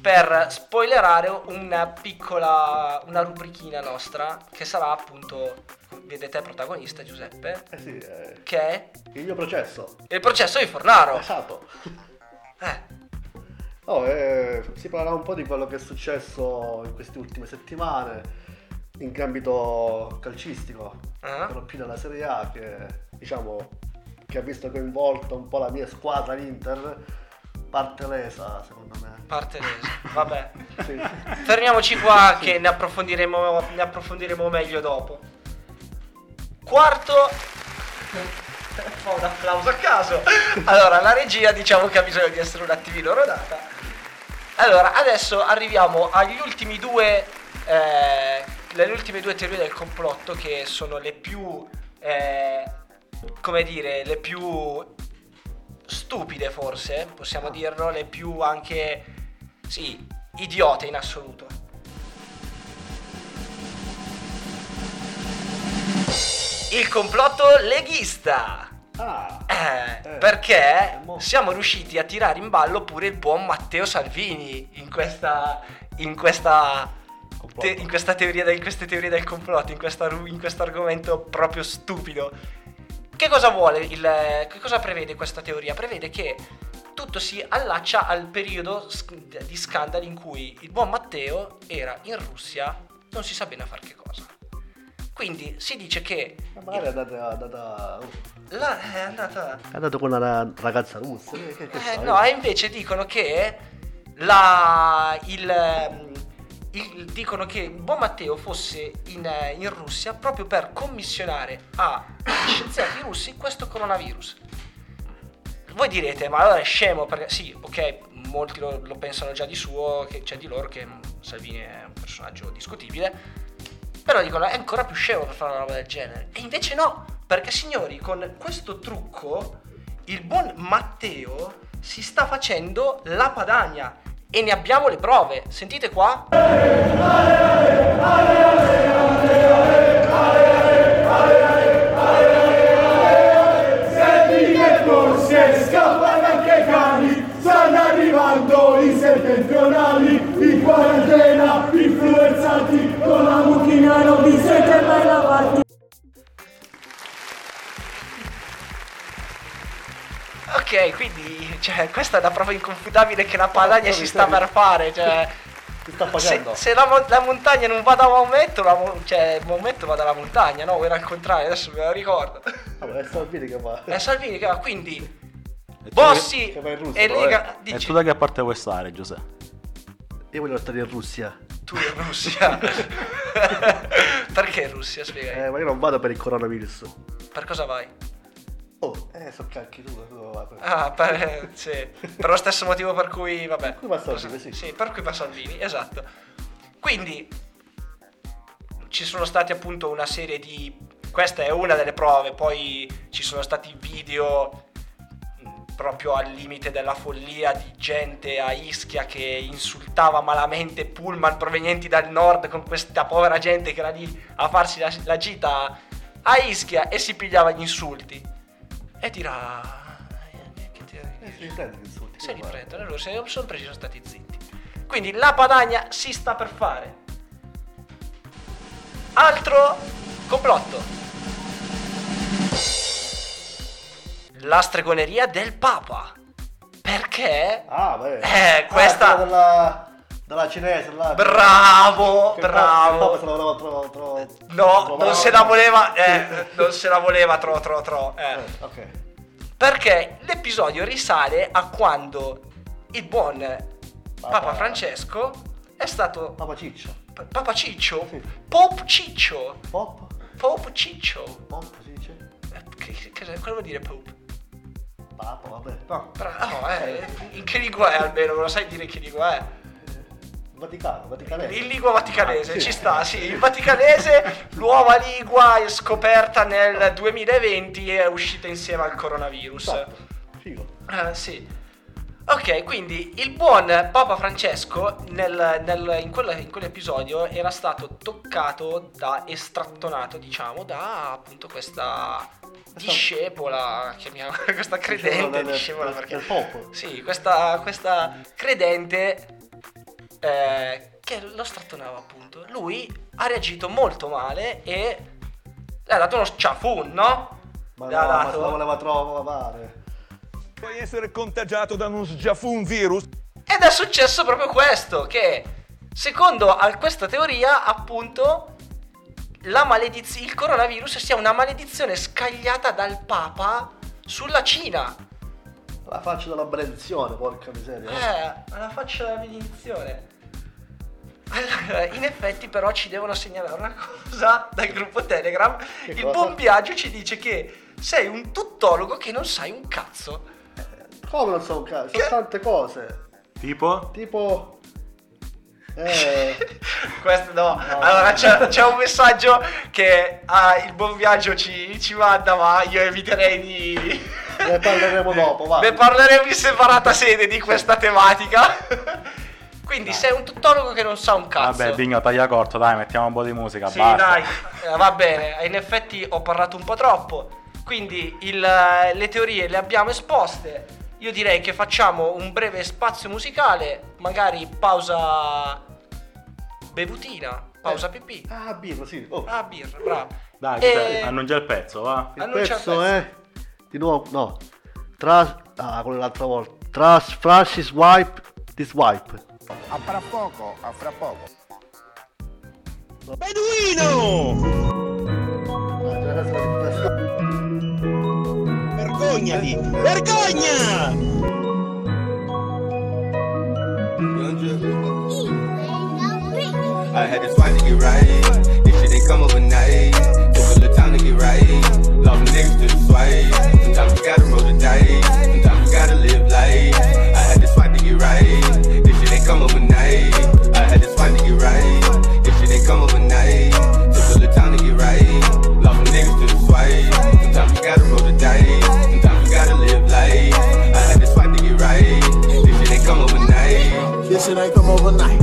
per spoilerare una piccola, una rubrichina nostra, che sarà appunto, vedete protagonista Giuseppe, Eh sì, eh, che è il mio processo. il processo di Fornaro. Esatto. Eh, Oh, eh, si parlerà un po' di quello che è successo in queste ultime settimane in ambito calcistico, Ah. per lo più della Serie A, che diciamo che ha visto coinvolto un po' la mia squadra, l'Inter, parte lesa secondo me. parte lesa. Vabbè. Sì. Fermiamoci qua che ne approfondiremo, ne approfondiremo meglio dopo. Quarto. Fa un applauso a caso. Allora, la regia diciamo che ha bisogno di essere un attimino rodata. Allora, adesso arriviamo agli ultimi due. eh, le ultime due teorie del complotto che sono le più. eh, come dire, le più stupide forse, possiamo dirlo, le più anche, sì, idiote in assoluto. Il complotto leghista. Ah, Eh, Eh, perché mo- siamo riusciti a tirare in ballo pure il buon Matteo Salvini in questa in questa te- in questa teoria del- in queste teorie del complotto, in, questa ru- in questo argomento proprio stupido. Che cosa vuole il che cosa prevede questa teoria? Prevede che tutto si allaccia al periodo di scandali in cui il buon Matteo era in Russia, non si sa bene a far che cosa. Quindi si dice che ma magari è andata, è andata, la, è andata è andata con una ragazza russa. Che, che, che Eh, no, e invece dicono che la, il, ehm, il- dicono che buon Matteo fosse in, eh, in Russia proprio per commissionare a scienziati russi questo coronavirus. Voi direte, ma allora è scemo perché sì, ok, molti lo, lo pensano già di suo, che c'è di loro che mm, Salvini è un personaggio discutibile. Però dicono è ancora più scemo per fare una roba del genere. E invece no, perché signori, con questo trucco il buon Matteo si sta facendo la padagna e ne abbiamo le prove. Sentite qua. Senti Ok, quindi cioè, questa è una prova inconfutabile che la padagna si sta per fare. Cioè, sta Se, se la, la montagna non va da Maometto, la cioè Maometto va dalla montagna, no? Era al contrario, adesso me lo ricordo. Vabbè, è Salvini che va. È Salvini che va, quindi E tu Bossi che va in Russia, e Lega... che- E tu da che parte vuoi stare, Giuseppe? Io voglio stare in Russia. tu in Russia. Perché in Russia, spiegami. Eh, ma io non vado per il coronavirus. Per cosa vai? Oh, eh, so cacchi tu, per- Ah, per, sì, per lo stesso motivo per cui, vabbè. Per cui va Salvini, sì. Sì, per cui va Salvini, esatto. Quindi ci sono stati appunto una serie di... Questa è una delle prove, poi ci sono stati video mh, proprio al limite della follia di gente a Ischia che insultava malamente pullman provenienti dal nord con questa povera gente che era lì a farsi la, la gita a Ischia e si pigliava gli insulti. E dirà... eh, che ti- Eh, se li prendono, loro se sono presi sono stati zitti. Quindi la Padagna si sta per fare. Altro complotto. La stregoneria del Papa. Perché? Ah, beh. Eh, questa- Ah, della, della cinese, là. Bravo, bravo. se la voleva tro, tro, No, trovare. non se la voleva, eh, non se la voleva tro tro tro. eh. Eh, ok. Perché l'episodio risale a quando il buon Papa, Papa- Francesco è stato Papa Ciccio. P- Papa Ciccio? Sì. Pope Ciccio? Pop? Pope Ciccio? Pop si dice? Eh, Che, che, cosa vuol dire Pope? Papa, vabbè. No. Bra- no, eh, in che lingua è almeno? Me lo sai dire in che lingua è? Vaticano, Vaticanese. In lingua vaticanese, Ah, sì. ci sta, sì. Il vaticanese, nuova lingua scoperta nel 2020 e è uscita insieme al coronavirus. Esatto. Figo. Eh, sì. Ok, quindi il buon Papa Francesco nel- nel- in, quella- in quell'episodio era stato toccato da estrattonato, diciamo, da appunto questa discepola, chiamiamola questa credente discepola perché del Popo. sì, questa, questa credente eh, che lo strattonava appunto. Lui ha reagito molto male e le ha dato uno sciafun, no? Ma Le no, ma dato- se la voleva trovare. Puoi essere contagiato da uno sgiafun virus? Ed è successo proprio questo, che secondo questa teoria, appunto, la malediz- il coronavirus sia una maledizione scagliata dal Papa sulla Cina. La faccia della benedizione, porca miseria. Eh, alla faccia della benedizione. Allora, in effetti però ci devono segnalare una cosa dal gruppo Telegram. Che il cosa? buon viaggio ci dice che sei un tuttologo che non sai un cazzo. Come non so un cazzo? Sono tante cose. Tipo? Tipo... Eh... Questo no. Allora c'è, c'è un messaggio che ah, il buon viaggio ci, ci manda, ma io eviterei di. Ne parleremo dopo, va. Ne parleremo in separata sede di questa tematica. Quindi sei un tuttologo che non sa un cazzo. Vabbè, Digno, taglia corto, dai, mettiamo un po' di musica, Sì, basta. dai, eh, va bene. In effetti ho parlato un po' troppo. Quindi il- le teorie le abbiamo esposte. Io direi che facciamo un breve spazio musicale, magari pausa bevutina, pausa pipì. Ah, birra, sì. Oh, Ah, birra, bravo. Dai, E- annuncia il pezzo, va. il annuncia il pezzo pezzo. è... Di nuovo, no. Tras... Ah, quello l'altra volta. Tras... Francis Wipe... This Wipe. A fra poco, a fra poco. Beduino! C'era questa la testa. Vergognati! Vergogna! I had to swipe to get right. This shit ain't come overnight. Took a little time to get right. Lost niggas to the swipe. Sometimes you gotta roll the dice. Sometimes you gotta live life. I had to swipe to get right. Right. This shit ain't come overnight. Took a little time to get right. Lost niggas to the swipe. Sometimes you gotta roll the dice. Sometimes you gotta live life. I had to swipe to get right. This shit ain't come overnight. This shit ain't come overnight.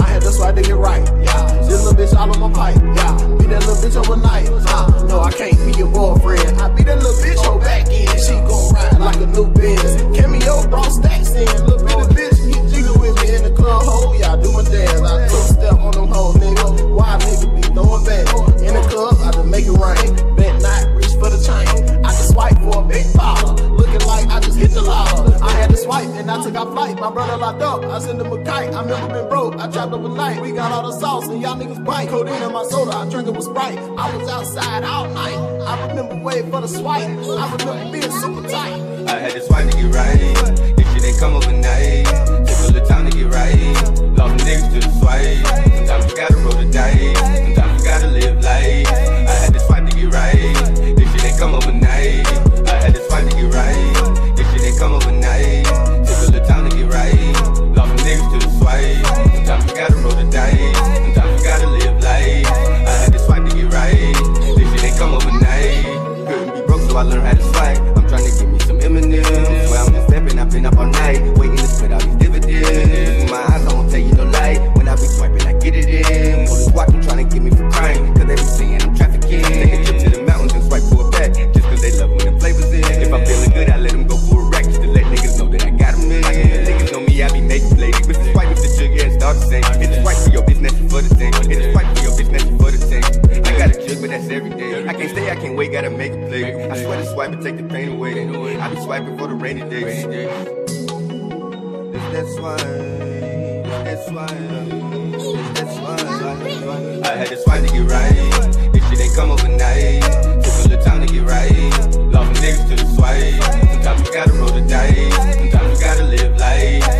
I had to swipe to get right. Yeah, this little bitch all on my pipe. Yeah, be that little bitch overnight. Uh, no, I can't be your boyfriend. I be that little bitch on back end. She gon' ride like a new Benz. Cameo brought stacks in. Little bitty bitch, get jiggle with me in the club. Hole, yeah, I do my dance. I step on them hoes, nigga. Why nigga be throwing back in the club? I just make it rain. Bet not reach for the chain. I just swipe for a big baller. Looking like I just hit the lotto. I had to swipe and I took out flight. My brother locked up. I sent him a kite. I never been broke. I dropped up a night. We got all the sauce and y'all niggas bite. Codeine in my soda, I drink it with Sprite. I was outside all night. I remember waiting for the swipe. I remember being super tight. I had to swipe to get right. This shit ain't come overnight. Took a little time right. Lost niggas to the swipe. Sometimes you gotta roll the dice. Sometimes you gotta live life. I had to swipe to get right. This shit ain't come overnight. I had to swipe to get right. This shit ain't come overnight. Took a little time to get right. Lost niggas to the swipe. Sometimes you gotta roll the dice. Sometimes you gotta live life. I had to swipe to get right. This shit ain't come overnight. Couldn't be broke, so I learned how to every day. I can't stay, I can't wait, gotta make a play. I swear to swipe and take the pain away. I be swiping for the rainy days. That's why. That's why. That's why. I had to swipe to get right. This shit ain't come overnight. Took a little time to get right. Lost niggas to the swipe. Sometimes you gotta roll the dice. Sometimes you gotta live life.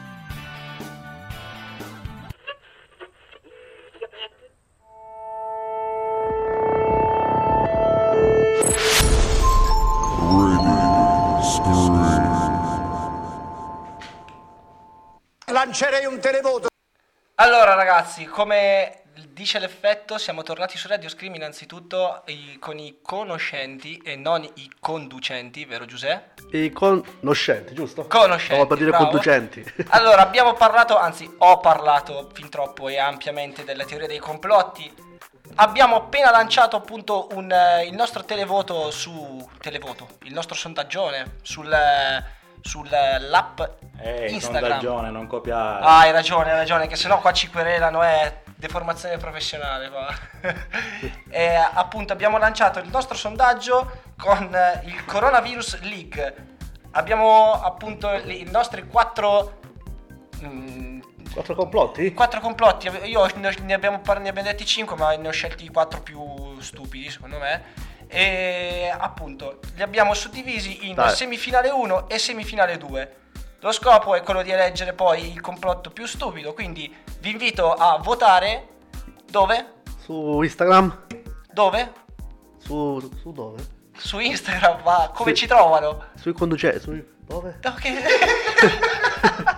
Lancerei un televoto. Allora ragazzi, come dice l'effetto, siamo tornati su Radio Scream innanzitutto i- con i conoscenti e non i conducenti, vero Giuseppe? I conoscenti, giusto? Conoscenti, Stavo per dire bravo. conducenti. Allora, abbiamo parlato, anzi ho parlato fin troppo e ampiamente della teoria dei complotti. Abbiamo appena lanciato appunto un, eh, il nostro televoto su... televoto, il nostro sondaggione sul, eh, sull'app Ehi, Instagram. sondaggione, non copiare. Ah, hai ragione, hai ragione, che sennò qua ci querelano, è deformazione professionale qua. e appunto abbiamo lanciato il nostro sondaggio con eh, il Coronavirus League. Abbiamo appunto i nostri quattro... mm, Quattro complotti? Quattro complotti, io ne, abbiamo, ne abbiamo detti cinque, ma ne ho scelti quattro più stupidi, secondo me. E appunto li abbiamo suddivisi in Dai. semifinale 1 e semifinale 2. Lo scopo è quello di eleggere poi il complotto più stupido, quindi vi invito a votare dove? Su Instagram? Dove? Su, su dove? Su Instagram, ma come Sì. ci trovano? Sui conducenti, sui... dove? Eh,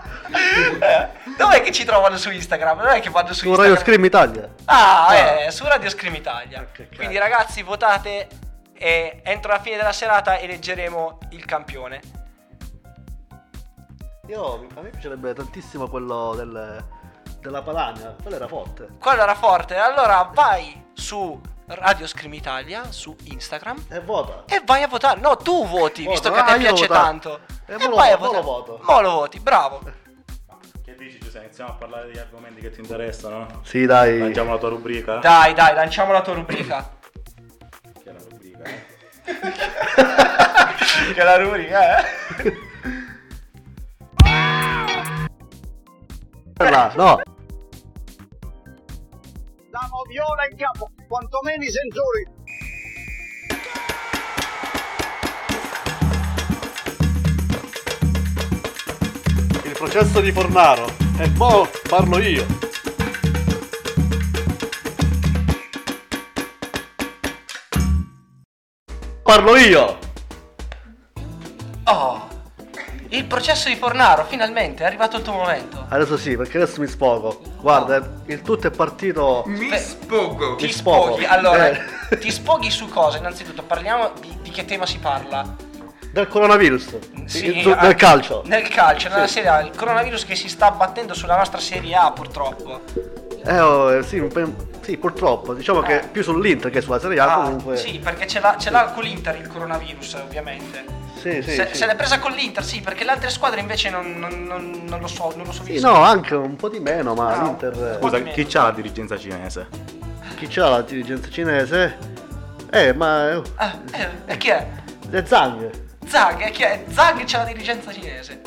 Dov'è che ci trovano su Instagram? Non è che vanno su Su Radio Instagram. Scream Italia. Ah, Ah. eh, su Radio Scream Italia. Quindi ragazzi, votate e entro la fine della serata eleggeremo il campione. Io, a me piacerebbe tantissimo quello del, della Padania, quello era forte. Quello era forte. Allora vai su Radio Scream Italia su Instagram e vota. E vai a votare. No, tu voti, Voto. visto che Ah, a te io piace tanto. E E, mo lo vai a votare. Mo lo voti, bravo. Dici Giuseppe? Iniziamo a parlare degli argomenti che ti interessano? Sì, dai. Lanciamo la tua rubrica? Dai, dai, lanciamo la tua rubrica. Che è la rubrica? eh? che la rubrica, eh? No. La moviola in capo, quantomeno i sensori. Processo di Fornaro. E mo parlo io. Parlo io. Oh, il processo di Fornaro, finalmente, è arrivato il tuo momento. Adesso sì, perché adesso mi sfogo. Guarda, il tutto è partito. Mi spogo. Ti Mi spogo. spoghi, allora, Eh. ti spoghi su cosa? Innanzitutto, parliamo di, di che tema si parla. Del coronavirus. Sì, Su- ah, del calcio. Nel calcio, nella Sì. Serie A, il coronavirus che si sta abbattendo sulla nostra Serie A, purtroppo. Eh, oh, eh, sì, sì, purtroppo. Diciamo che più sull'Inter che sulla Serie A Ah, comunque. Sì, perché ce l'ha, ce l'ha con l'Inter il coronavirus, ovviamente. Sì, sì, se, sì. se l'è presa con l'Inter, sì, perché le altre squadre invece non, non- non- non lo so, non lo so Sì, no, anche un po' di meno, ma No. l'Inter. Scusa, chi c'ha la dirigenza cinese? Chi c'ha la dirigenza cinese? Eh, ma. Ah, eh, e chi è? Le Zang. Zhang, e chi è? Zhang c'è la dirigenza cinese.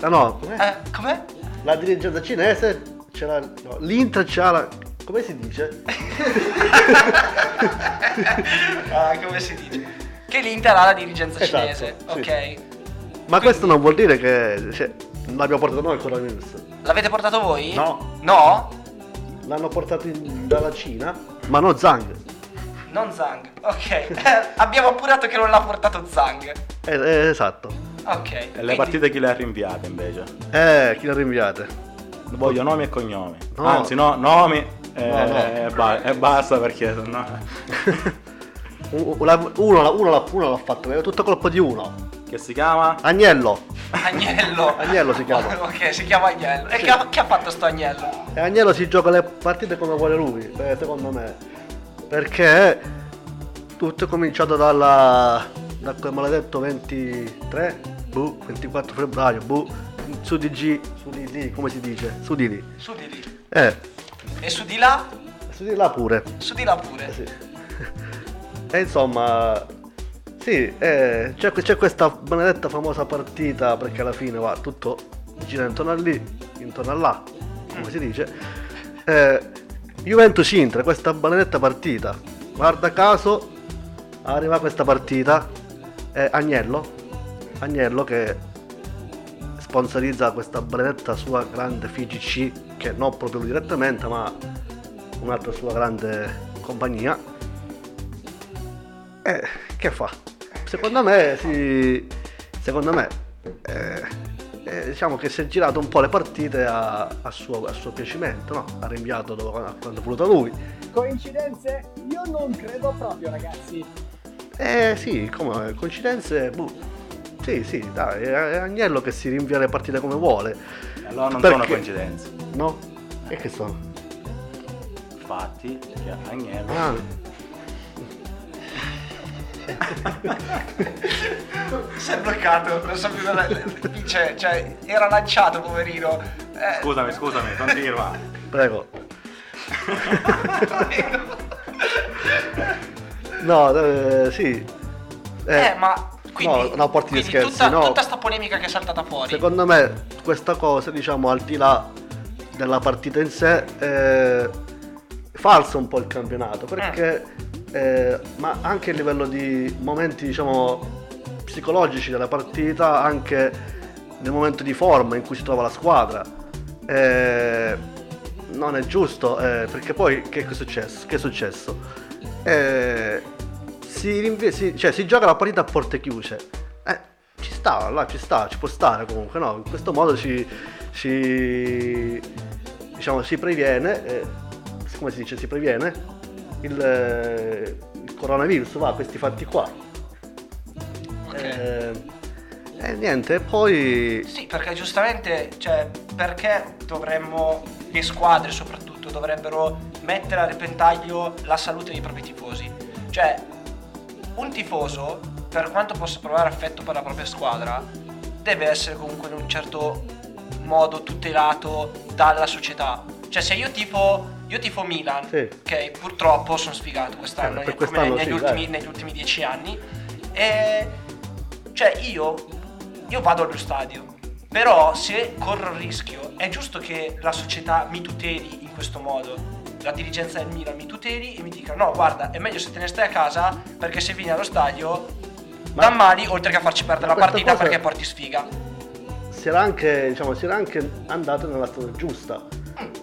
Ah no, com'è? Eh, com'è? La dirigenza cinese c'è la. no, L'Inter c'ha la. come si dice? Ah, come si dice? Che l'Inter ha la dirigenza Esatto, cinese, sì. ok. Ma questo non vuol dire che. Cioè, l'abbiamo portato noi il coronavirus. L'avete portato voi? No. No? L'hanno portato in- dalla Cina, ma no Zang. Non Zhang. Ok. Eh, Abbiamo appurato che non l'ha portato Zhang. Eh, eh, esatto. Ok. E le quindi- partite chi le ha rinviate invece? Eh, chi le rinviate? Voglio nomi e cognomi. No. Anzi, no, nomi e, No, no. e ba- basta perché sennò. Uno, l'ha- uno l'ha, uno l'ha fatto, è tutto colpo di uno. Che si chiama? Agnello. Agnello. Agnello si chiama. ok, si chiama Agnello. E che, ha, che ha fatto sto Agnello? E Agnello si gioca le partite come vuole lui, eh, secondo me. Perché tutto è cominciato dalla, da quel maledetto 23, boh, 24 febbraio, boh, su DG, su di lì, come si dice? Su di lì. Su di lì. Eh, E su di là? su di là pure. Su di là pure. Eh sì. E insomma, sì, eh, c'è, c'è questa benedetta famosa partita perché alla fine va tutto gira intorno a lì, intorno a là, come si dice. Eh, Juventus Inter, questa benedetta partita. Guarda caso, arriva questa partita, è Agnello, Agnello che sponsorizza questa benedetta sua grande FIGC, che non proprio lui direttamente, ma un'altra sua grande compagnia. Eh, che fa? Secondo me si. Secondo me. eh, eh, diciamo che si è girato un po' le partite a, a suo, a suo piacimento, no? Ha rinviato dove, a quando ha voluto lui. Coincidenze? Io non credo proprio, ragazzi. Eh sì, come coincidenze. boh. Sì, sì, dai, è, è Agnello che si rinvia le partite come vuole. Allora non Perché- sono coincidenze. No? E che sono? Fatti che Agnello. Ah. Si è bloccato, non so più cosa dice, cioè era lanciato poverino. Eh, Scusami, scusami, continua. Prego. No, eh, sì. eh, ma quindi, no, no, porti di quindi scherzi, tutta, no. tutta sta polemica che è saltata fuori. Secondo me questa cosa, diciamo, al di là della partita in sé, eh, falsa un po' il campionato, perché eh, ma anche a livello di momenti, diciamo, psicologici della partita, anche nel momento di forma in cui si trova la squadra. eh, non è giusto, eh, perché poi che è successo? Che è successo? Eh, si, rinvia- si- cioè, si gioca la partita a porte chiuse. Eh, ci sta, là ci sta, ci può stare comunque, no? In questo modo ci, ci, diciamo, si previene, eh, come si dice, si previene il, eh, il coronavirus, va, questi fatti qua. Eh, e niente, poi... Sì, perché giustamente, cioè, perché dovremmo, le squadre soprattutto, dovrebbero mettere a repentaglio la salute dei propri tifosi? Cioè, un tifoso, per quanto possa provare affetto per la propria squadra, deve essere comunque in un certo modo tutelato dalla società. Cioè, se io tifo, io tifo Milan, Sì. ok, purtroppo sono sfigato quest'anno, Eh, come quest'anno negli, sì, ultimi, negli ultimi dieci anni. E cioè io, io vado allo stadio, però se corro il rischio è giusto che la società mi tuteli in questo modo. La dirigenza del Milan mi tuteli e mi dica no guarda è meglio se te ne stai a casa perché se vieni allo stadio da mali oltre che a farci perdere la partita perché porti sfiga. si era anche, diciamo, si era anche andato nella strada giusta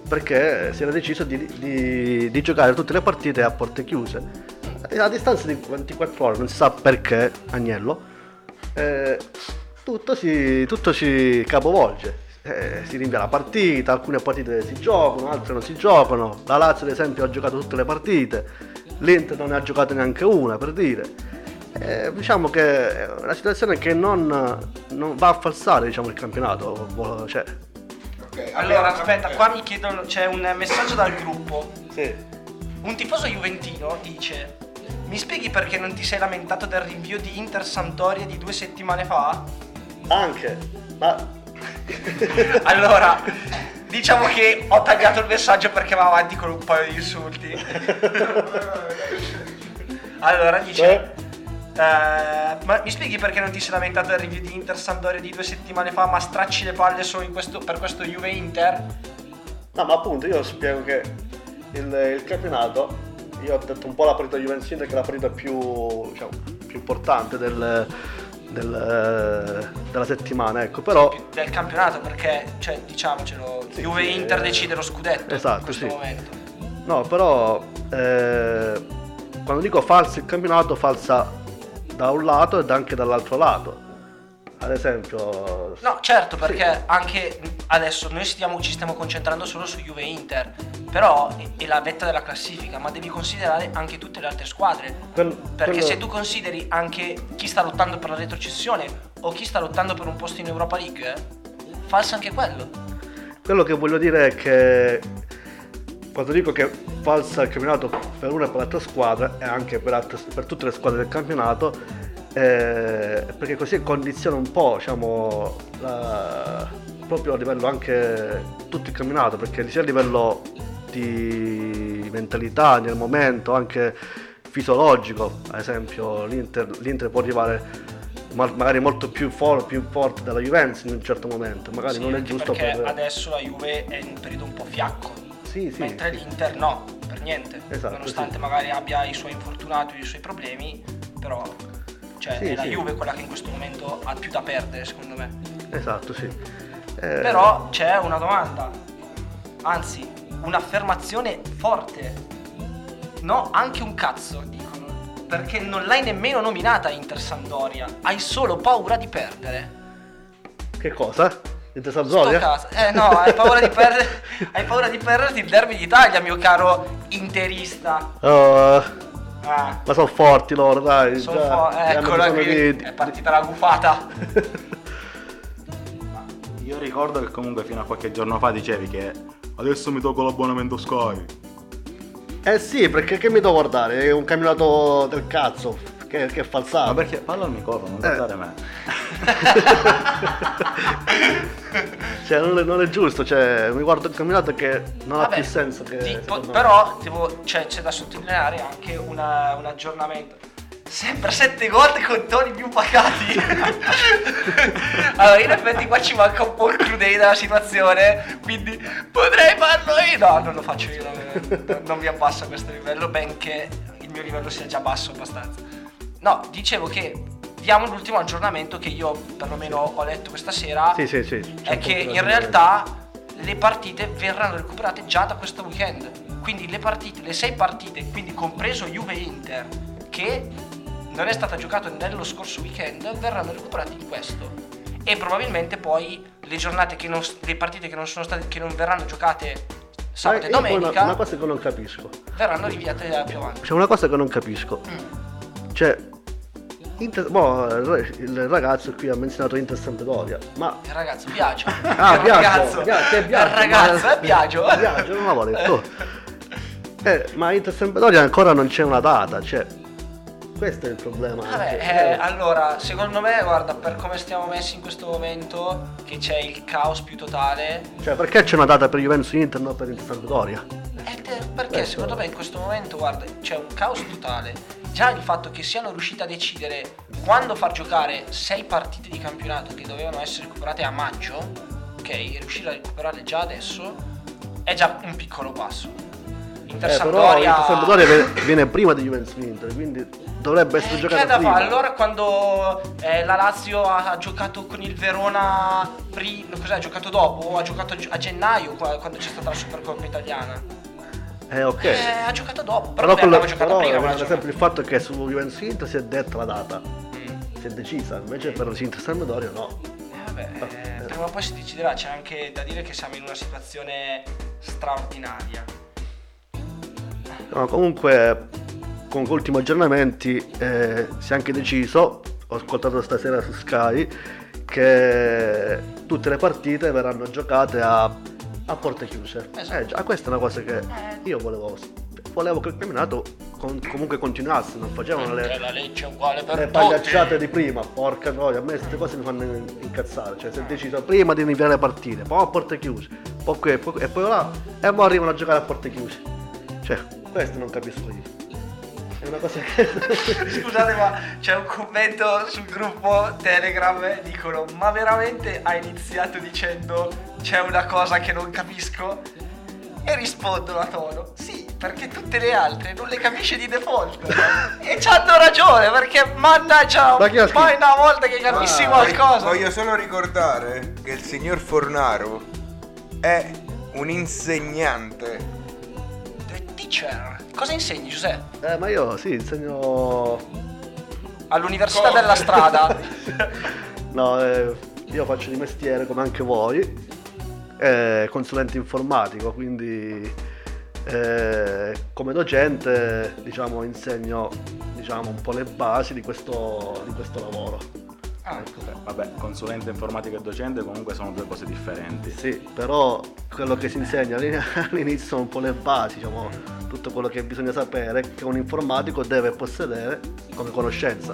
perché si era deciso di, di- di giocare tutte le partite a porte chiuse. A distanza di 24 ore non si sa perché Agnello eh, tutto, si, tutto si capovolge. Eh, si rinvia la partita alcune partite si giocano altre non si giocano. La Lazio ad esempio ha giocato tutte le partite. l'Inter non ne ha giocate neanche una per dire. Eh, diciamo che è una situazione che non, non va a falsare diciamo, il campionato. Vo- Cioè, Allora aspetta qua mi chiedono c'è un messaggio dal gruppo. Sì. Un tifoso juventino dice mi spieghi perché non ti sei lamentato del rinvio di Inter Sampdoria di due settimane fa? Anche, ma Allora, diciamo che ho tagliato il messaggio perché va avanti con un paio di insulti. Allora dice. Eh, ma mi spieghi perché non ti sei lamentato del review di Inter Sampdoria di due settimane fa, ma stracci le palle solo in questo- per questo Juve Inter? no, ma appunto io spiego che il, il campionato, io ho detto un po' la partita Juventus Inter che è la partita più, diciamo, più importante del, del, della settimana, ecco, però Del campionato, perché, cioè, diciamocelo, Juve sì, Inter eh, decide lo scudetto in esatto, questo sì. momento. No, però eh, quando dico falso il campionato, falsa da un lato ed anche dall'altro lato. Ad esempio, No, certo, perché anche adesso noi stiamo- ci stiamo concentrando solo su Juve Inter, però è, la vetta della classifica, ma devi considerare anche tutte le altre squadre. quel- Perché quello- se tu consideri anche chi sta lottando per la retrocessione o chi sta lottando per un posto in Europa League, eh, falsa anche quello. quello che voglio dire è che quando dico che falsa il campionato per una e per l'altra squadra e anche per, altre- per tutte le squadre del campionato, eh, perché così condiziona un po', diciamo, la- proprio a livello anche tutto il campionato, perché sia a livello di mentalità nel momento, anche fisiologico, ad esempio l'Inter, l'Inter può arrivare ma- magari molto più, for- più forte della Juventus in un certo momento, magari Sì, non è giusto perché per... adesso la Juve è in un periodo un po' fiacco. Sì, sì, mentre sì. l'Inter no, per niente. Esatto, Nonostante magari abbia i suoi infortunati i suoi problemi, però cioè, è la. Juve quella che in questo momento ha più da perdere, secondo me. Esatto, sì. Eh, Però c'è una domanda, anzi, un'affermazione forte. No, anche un cazzo, dicono. Perché non l'hai nemmeno nominata Inter Sampdoria. Hai solo paura di perdere. Che cosa? Sto Sampdoria? Eh no, hai paura di perdere. hai paura di perderti il derby d'Italia, mio caro interista. Oh, Ah, ma sono forti loro, dai. sono già, fo- già hanno eccola bisogno qui. di- È partita la gufata. Io ricordo che comunque fino a qualche giorno fa dicevi che adesso mi tolgo l'abbonamento Sky. Eh sì, perché che mi devo guardare? È un campionato del cazzo, che, che è falsato. Ma perché parla al microfono, non Eh. guardare me. Cioè, non è, non è giusto, cioè, mi guardo il campionato che non Vabbè, ha più senso che... Sì, po- però devo- c'è, c'è da sottolineare anche una- un aggiornamento. Sempre sette gol con toni più pacati. allora, in effetti qua ci manca un po' il crudei della situazione. Quindi potrei farlo io. No, non lo faccio io. Non, non mi abbasso a questo livello, benché il mio livello sia già basso abbastanza. No, dicevo che diamo l'ultimo aggiornamento che io perlomeno ho letto questa sera Sì, sì, sì. è che in realtà le partite verranno recuperate già da questo weekend. Quindi le partite, le sei partite, quindi compreso Juve Inter, che non è stato giocato nello scorso weekend verranno recuperati in questo. E probabilmente poi le giornate che non, le partite che non sono state che non verranno giocate sabato e io poi una, domenica una cosa che non capisco. verranno rinviate più avanti. C'è una cosa che non capisco. Mm. Cioè, Inter, boh, il ragazzo qui ha menzionato Inter Sampdoria, ma Il ragazzo Biagio. Ah, Il Biagio, ragazzo. Biagio, Biagio, Il ragazzo ma- è Biagio. Biagio, non l'avevo detto. Eh, ma Inter Sampdoria ancora non c'è una data, cioè questo è il problema. Vabbè, eh, allora, secondo me, guarda, per come stiamo messi in questo momento, che c'è il caos più totale, cioè, perché c'è una data per Juventus Inter non per Inter Sampdoria? è perché secondo me in questo momento, guarda, c'è un caos totale. Già il fatto che siano riusciti a decidere quando far giocare sei partite di campionato che dovevano essere recuperate a maggio, ok, e riuscire a recuperarle già adesso, è già un piccolo passo. Inter Eh, però Sampdoria- Inter Sampdoria viene, prima di Juventus Inter, quindi dovrebbe essere Che è giocata da prima. fare? Allora quando eh, la Lazio ha, ha giocato con il Verona, pri- cos'è, ha giocato dopo? Ha giocato a gennaio qua- quando c'è stata la Supercoppa italiana? Eh, ok. Eh, ha giocato dopo, però, Però, quello, giocato però prima. rimane quella sempre il fatto che su Juventus Inter si è detta la data, Mm. si è decisa, invece per Inter Sampdoria no. giornata. Vabbè, eh, prima o poi si deciderà, c'è anche da dire che siamo in una situazione straordinaria. No, comunque, con gli ultimi aggiornamenti eh, si è anche deciso, ho ascoltato stasera su Sky, che tutte le partite verranno giocate a, a porte chiuse. Esatto. Eh, già, questa è una cosa che io volevo, volevo che il campionato con- comunque continuasse, non facevano le, le pagliacciate di prima, porca noia, a me queste cose mi fanno incazzare, cioè si è deciso prima di iniziare le partite, poi a porte chiuse, poi qui, poi- e poi là, e poi arrivano a giocare a porte chiuse. Cioè, questo non capisco io. È una cosa che... Scusate, ma c'è un commento sul gruppo Telegram e dicono: Ma veramente ha iniziato dicendo c'è una cosa che non capisco? E rispondono a tono: Sì, perché tutte le altre non le capisce di default. e c'hanno ragione, perché mannaggia, Ma poi una volta che capissi Ah, qualcosa. Voglio solo ricordare che il signor Fornaro è un insegnante. The teacher. Cosa insegni, Giuseppe? Eh, ma io sì, insegno... All'università della strada. No, eh, io faccio di mestiere come anche voi, eh, consulente informatico, quindi eh, come docente diciamo, insegno diciamo, un po' le basi di questo, di questo lavoro. Ah, Beh, Vabbè, consulente informatico e docente comunque sono due cose differenti. Sì, però quello che si insegna all'in- all'inizio sono un po' le basi, diciamo, tutto quello che bisogna sapere che un informatico deve possedere come conoscenza.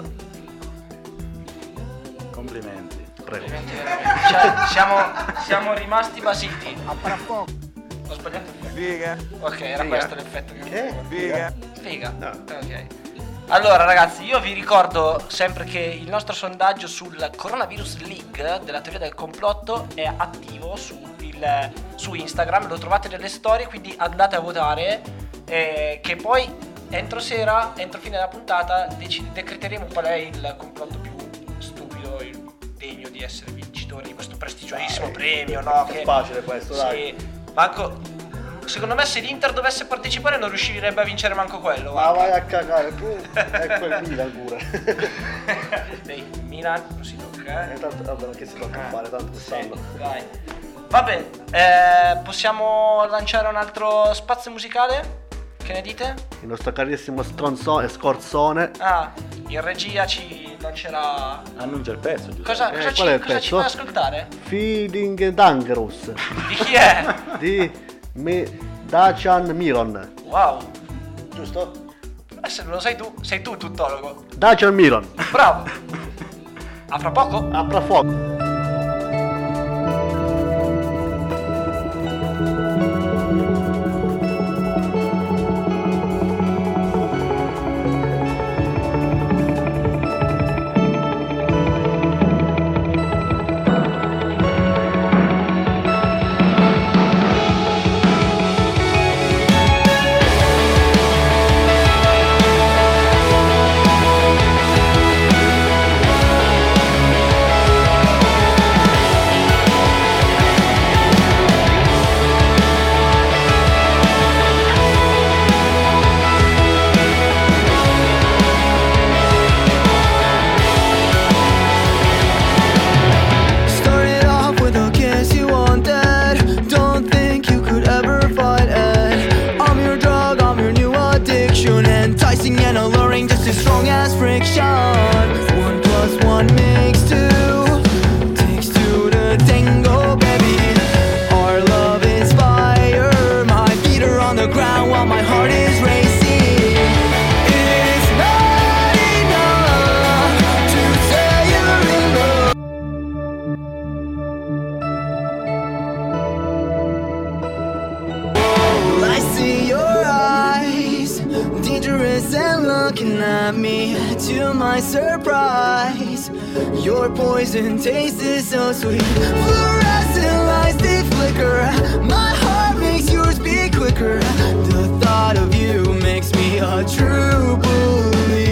Complimenti. Prego. Cioè, siamo, siamo rimasti basiti. Ho sbagliato il Figa. Ok, era Figa. questo l'effetto che Che? Figa. Figa. Ok. Allora ragazzi, io vi ricordo sempre che il nostro sondaggio sul Coronavirus League della teoria del complotto è attivo su, il- su Instagram, lo trovate nelle storie, quindi andate a votare, eh, che poi entro sera, entro fine della puntata, deci- decreteremo qual è il complotto più stupido, il degno di essere vincitore di questo prestigiosissimo premio, no? È facile questo, sì, dai. manco- secondo me se l'Inter dovesse partecipare non riuscirebbe a vincere manco quello. Ma guarda. vai a cagare tu, ecco il Milan pure. Dai, Milan non si tocca, eh. Eh, tanto, vabbè, che si tocca fare, tanto quest'anno. Dai. Va bene, eh, possiamo lanciare un altro spazio musicale? Che ne dite? Il nostro carissimo stronzone, scorzone. Ah, in regia ci lancerà... Annuncia il pezzo, giusto? Cosa, Eh, cosa, ci, qual è il cosa ci pezzo? fai ascoltare? Feeding Dangerous. Di chi è? di Mi- Dacian Miron. Wow, Giusto? eh, se non lo sai tu, sei tu il tuttologo. Dacian Miron. Bravo. A fra poco. A fra poco. to my surprise, your poison tastes so sweet. Fluorescent lights they flicker, my heart makes yours beat quicker. The thought of you makes me a true believer.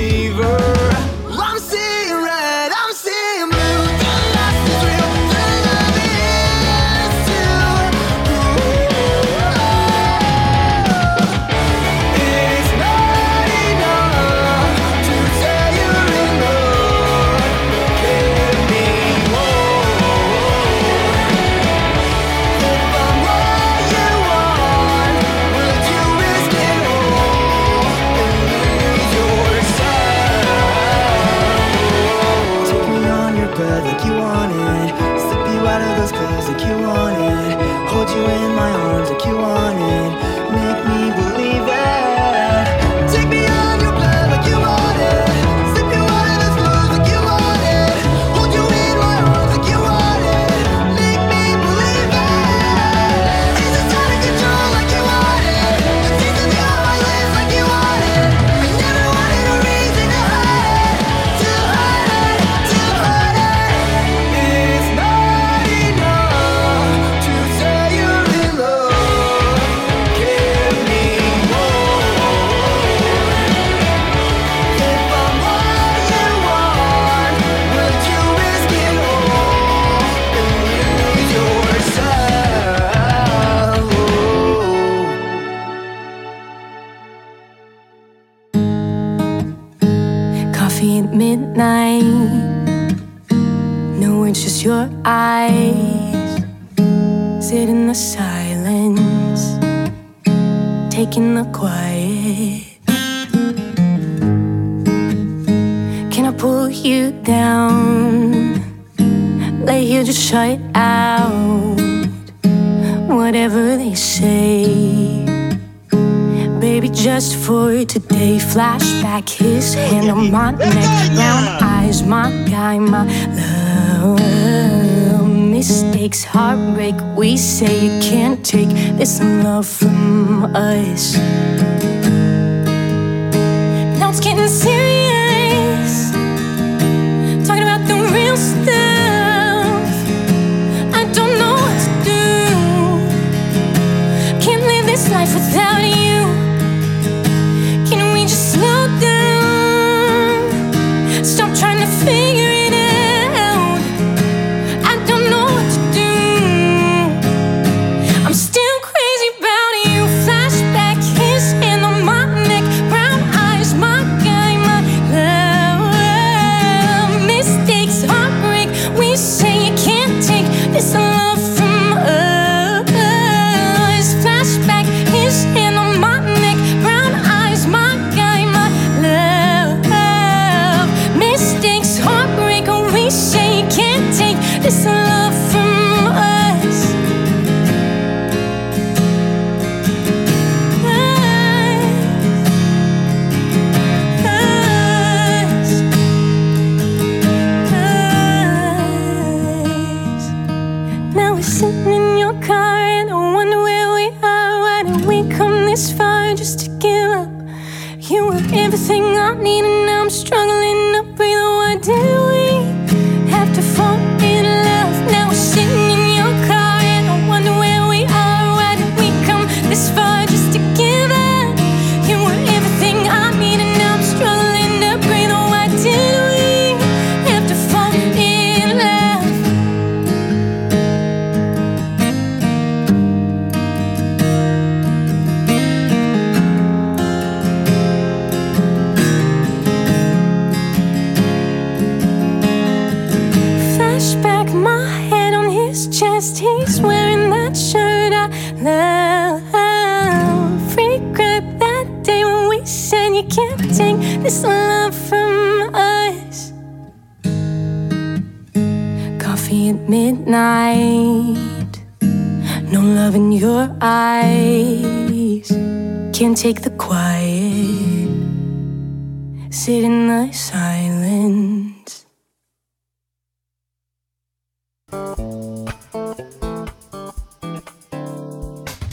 eyes. Sit in the silence, taking the quiet. Can I pull you down? Lay here, just shut out. Whatever they say baby, just for today. Flashback, his hand on oh, my neck, brown eyes, my guy, my love. Mistakes, heartbreak. We say you can't take this love from us. Now it's getting serious. Talking about the real stuff. I don't know what to do. Can't live this life without you.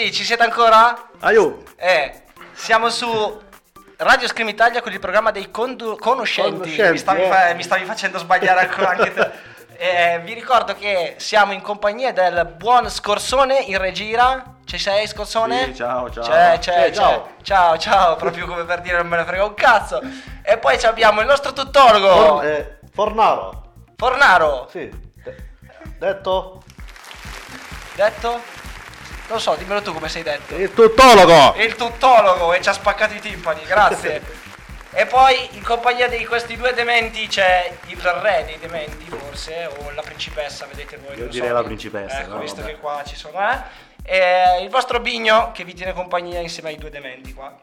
Ragazzi, ci siete ancora? Aiù! Eh, siamo su Radio Scream Italia con il programma dei condu- conoscenti. Conoscenti, mi, stavi eh. fa- mi stavi facendo sbagliare ancora anche te. Eh, vi ricordo che siamo in compagnia del buon Scorsone in regia. Ci sei Scorsone? Sì, ciao, ciao. C'è, c'è, Sì, c'è. ciao. ciao, ciao, proprio come per dire non me ne frega un cazzo. E poi abbiamo il nostro tuttologo, For- eh, Fornaro. Fornaro. Sì. De- detto? Detto? Non so, dimmelo tu come sei detto. Il tuttologo! Il tuttologo e ci ha spaccato i timpani, grazie. e poi in compagnia di questi due dementi c'è il re dei dementi, forse, o la principessa, vedete voi. Io direi so. la principessa, Ecco, però visto vabbè. che qua ci sono, eh. E il vostro Bigno che vi tiene compagnia insieme ai due dementi qua.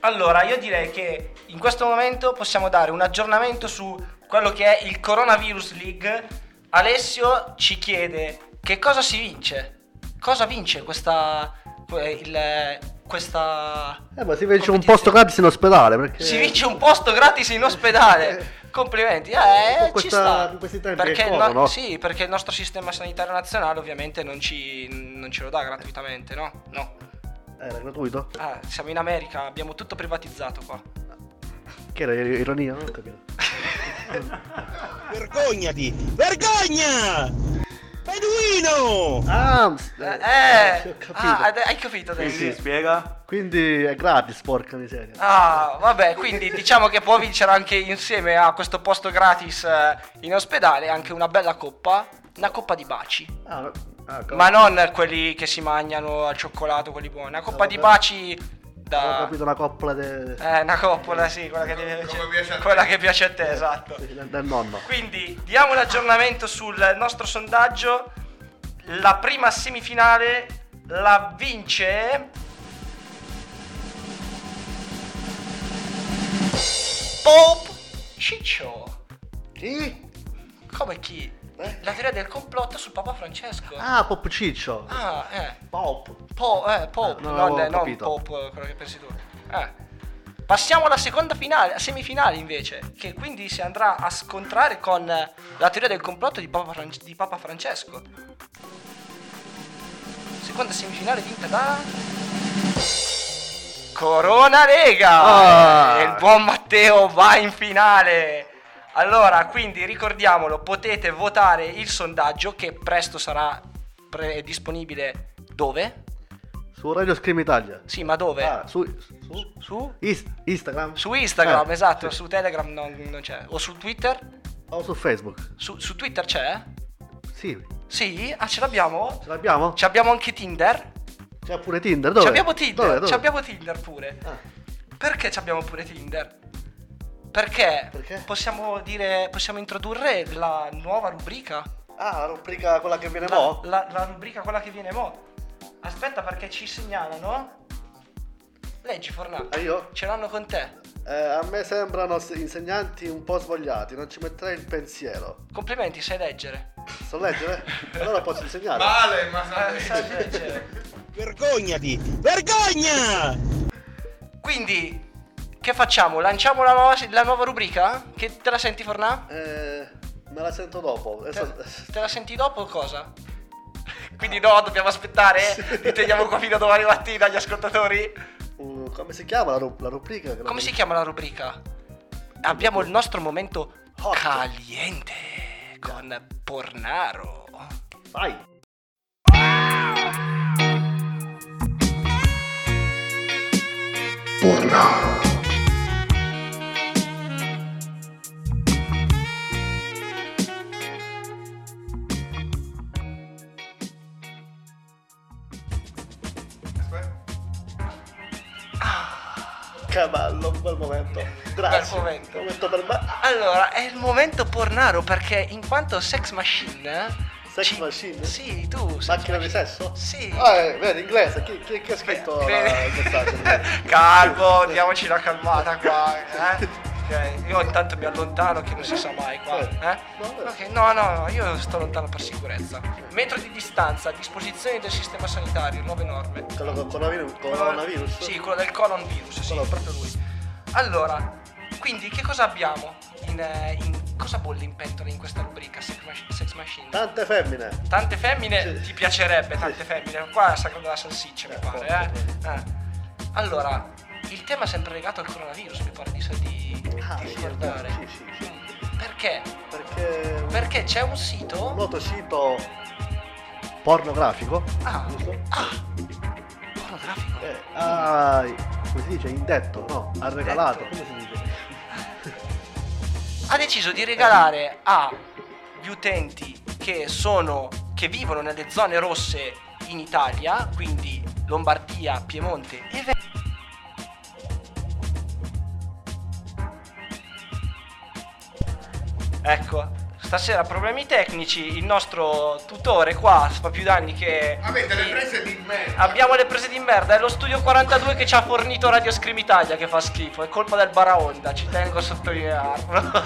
Allora, io direi che in questo momento possiamo dare un aggiornamento su quello che è il Coronavirus League. Alessio ci chiede che cosa si vince. Cosa vince questa. que- il- questa. Eh, ma si vince un posto gratis in ospedale perché... Si vince un posto gratis in ospedale. Complimenti, eh, Con ci questa- sta. questi tempi Perché, che il corrono. Sì, perché il nostro sistema sanitario nazionale ovviamente non, ci, non ce lo dà gratuitamente, no? No. Era gratuito? Ah, siamo in America, abbiamo tutto privatizzato qua. Che era ironia? Non ho capito. Vergognati! Vergogna! Beduino! Ah, Eh, ho capito. ah, ad- hai capito Sì, Danny? sì, spiega. Quindi è gratis, porca miseria. Ah, vabbè, quindi diciamo che può vincere anche insieme a questo posto gratis eh, in ospedale anche una bella coppa, una coppa di baci. Ah, ah, Ma non quelli che si mangiano al cioccolato, quelli buoni, una coppa di baci Ho da... capito una coppola de- Eh, una coppola, sì, quella che, piace, quella che piace a te, esatto. del, del nonno. Quindi diamo un aggiornamento sul nostro sondaggio. La prima semifinale la vince. Pop Ciccio. Chi? Come chi? La teoria del complotto sul Papa Francesco. Ah, Pop Ciccio. Ah, eh. Pop. Po, eh, Pop, Ah, non non, eh, non. Pop, eh, quello che pensi tu. Eh. Passiamo alla seconda finale, semifinale invece, che quindi si andrà a scontrare con eh, la teoria del complotto di Papa, Fran- di Papa Francesco. Seconda semifinale vinta da Corona Lega. Ah. E il buon Matteo va in finale. Allora, quindi ricordiamolo, potete votare il sondaggio che presto sarà pre- disponibile dove? Su Radio Scream Italia. Sì, ma dove? Ah, su, su, Su? Is- Instagram. Su Instagram, Eh, esatto, sì. su Telegram non, non c'è. O su Twitter? O su Facebook. Su, su Twitter c'è? Sì. Sì? Ah, ce l'abbiamo? Ce l'abbiamo? Ci abbiamo anche Tinder? C'è pure Tinder, dove? Ci abbiamo Tinder, Dove, dove? Tinder pure. Ah. Perché ci abbiamo pure Tinder? Perché, possiamo dire, possiamo introdurre la nuova rubrica. Ah, la rubrica quella che viene La, mo? la, la rubrica quella che viene mo. Aspetta perché ci segnalano. Leggi Fornato. Ah, io? Ce l'hanno con te. Eh, a me sembrano insegnanti un po' svogliati, non ci metterei il pensiero. Complimenti, sai leggere. So leggere? allora posso insegnare. Male, ma Eh, sai leggere. Vergognati! Vergogna! Quindi, che facciamo? Lanciamo la nuova, la nuova rubrica? Che te la senti Fornà? Eh, me la sento dopo. Adesso- Te la senti dopo o cosa? Quindi no, dobbiamo aspettare? Li teniamo qua fino a domani mattina gli ascoltatori? Uh, come si chiama la, ru- la rubrica? Come si chiama la rubrica? Abbiamo il nostro momento caliente con Pornaro. Vai! Che bello, un bel momento. Grazie. Bel momento. per me. Allora, è il momento Pornaro perché in quanto sex machine Sex machine? Sì, tu. Macchina di sesso? Sì. Ah, eh, vedi, inglese. Chi, chi, chi ha scritto la- il messaggio? Calmo, diamoci una calmata qua. Eh? Ok, Io intanto mi allontano che non si sa mai qua. Eh? Ok, no, no, no, io sto lontano per sicurezza. Metro di distanza, a disposizione del sistema sanitario, nuove norme. Quello con coronavirus? coronavirus? Sì, quello del colon virus, sì, proprio lui. Allora, quindi che cosa abbiamo? In, eh, in- cosa bolle in pentola in questa rubrica Sex, Mach- Sex Machine? Tante femmine. Tante femmine, ti piacerebbe tante femmine. Qua sagra della salsiccia, mi pare, eh? Eh. Allora, il tema è sempre legato al coronavirus, mi pare di, di, di ricordare. Sì, sì, sì. Perché? Perché... Perché c'è un sito... Un noto sito pornografico. Ah. Giusto? Pornografico? Eh, ha, come si dice, indetto, no? Ha regalato, come si dice? ha deciso di regalare agli utenti che sono che vivono nelle zone rosse in Italia, quindi Lombardia, Piemonte e Veneto. Ecco, stasera problemi tecnici, il nostro tutore qua fa più danni che... Avete le prese di merda. Abbiamo le prese di merda, è lo studio 42 che ci ha fornito Radio Scream Italia che fa schifo, è colpa del Baraonda, ci tengo a sottolinearlo.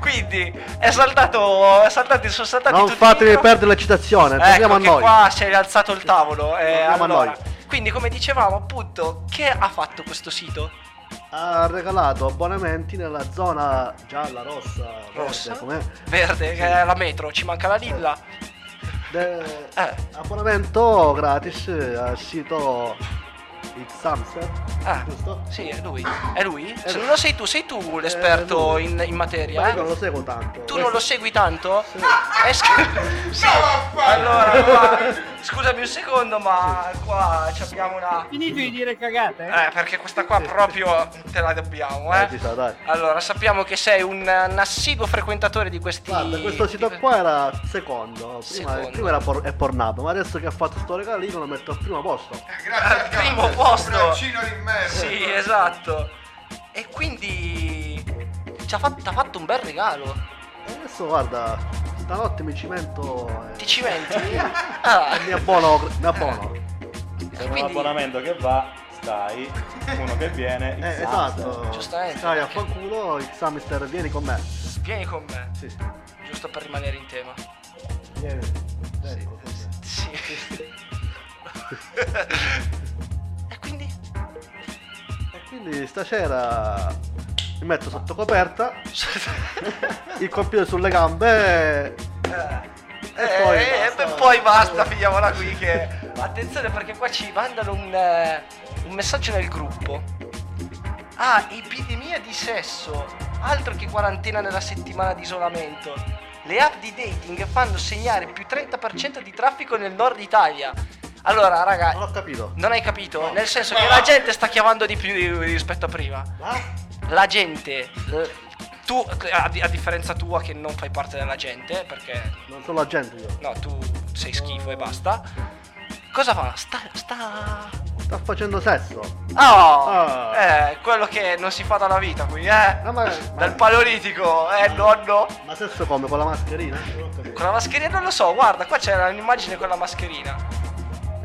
Quindi è saltato, è saltato, sono saltati Non tutti fatevi micro- perdere l'eccitazione, torniamo Ecco a che noi. qua si è rialzato il tavolo. eh, Torniamo a allora. noi. Quindi come dicevamo appunto, che ha fatto questo sito? Ha regalato abbonamenti nella zona gialla, rossa, Rossa? verde? Verde, che è la metro, ci manca la lilla. De- Eh. Abbonamento gratis al sito Xamster, Ah, giusto? sì, è lui. È lui? È Se lui. non lo sei tu, sei tu l'esperto lui. in, in Ma materia. io eh? non lo seguo tanto. Tu non lo segui tanto? È scr- sì. Allora, qua, scusami un secondo, ma qua ci abbiamo una. Finito di dire cagate? Eh, perché questa qua proprio te la dobbiamo, eh. Eh, ci sa, dai. Allora, sappiamo che sei un, un assiduo frequentatore di questi. Guarda, questo sito qua era secondo. Prima, Secondo. prima era por- è pornato, ma adesso che ha fatto sto regalino lo metto al primo posto. Al primo posto. Braccino di merda. Sì, esatto. E quindi. Ci ha fatto, t'ha fatto un bel regalo. E adesso guarda, stanotte mi cimento. e- Ti cimenti? Ah. mi abbono. Mi abbono. Per un abbonamento che va, stai, uno che viene, Eh, esatto. Giustamente, Stai a perché- fanculo, Xamister, vieni con me. Vieni con me. Sì, sì. Giusto per rimanere in tema. Vieni. Vieni con me. Sì. e quindi? E stasera mi metto sotto coperta, il computer sulle gambe e, e poi Eh, basta. e poi basta, finiamola qui che... Attenzione perché qua ci mandano un, eh, un messaggio nel gruppo. Ah, epidemia di sesso. Altro che quarantena nella settimana di isolamento. Le app di dating fanno segnare più 30% di traffico nel nord Italia. Allora, raga, Non ho capito. non hai capito? Nel senso che la gente sta chiamando di più rispetto a prima. La gente, eh, tu, a, a differenza tua che non fai parte della gente, perché Non sono la gente io. No, tu sei schifo e basta. Cosa fa? Sta. sta. Sta facendo sesso. Oh! Ah. Eh, quello che non si fa dalla vita qui, eh? No, ma, Dal paleolitico, eh, nonno? ma sesso come? Con la mascherina? Con la mascherina non lo so, guarda, qua c'era un'immagine con la mascherina.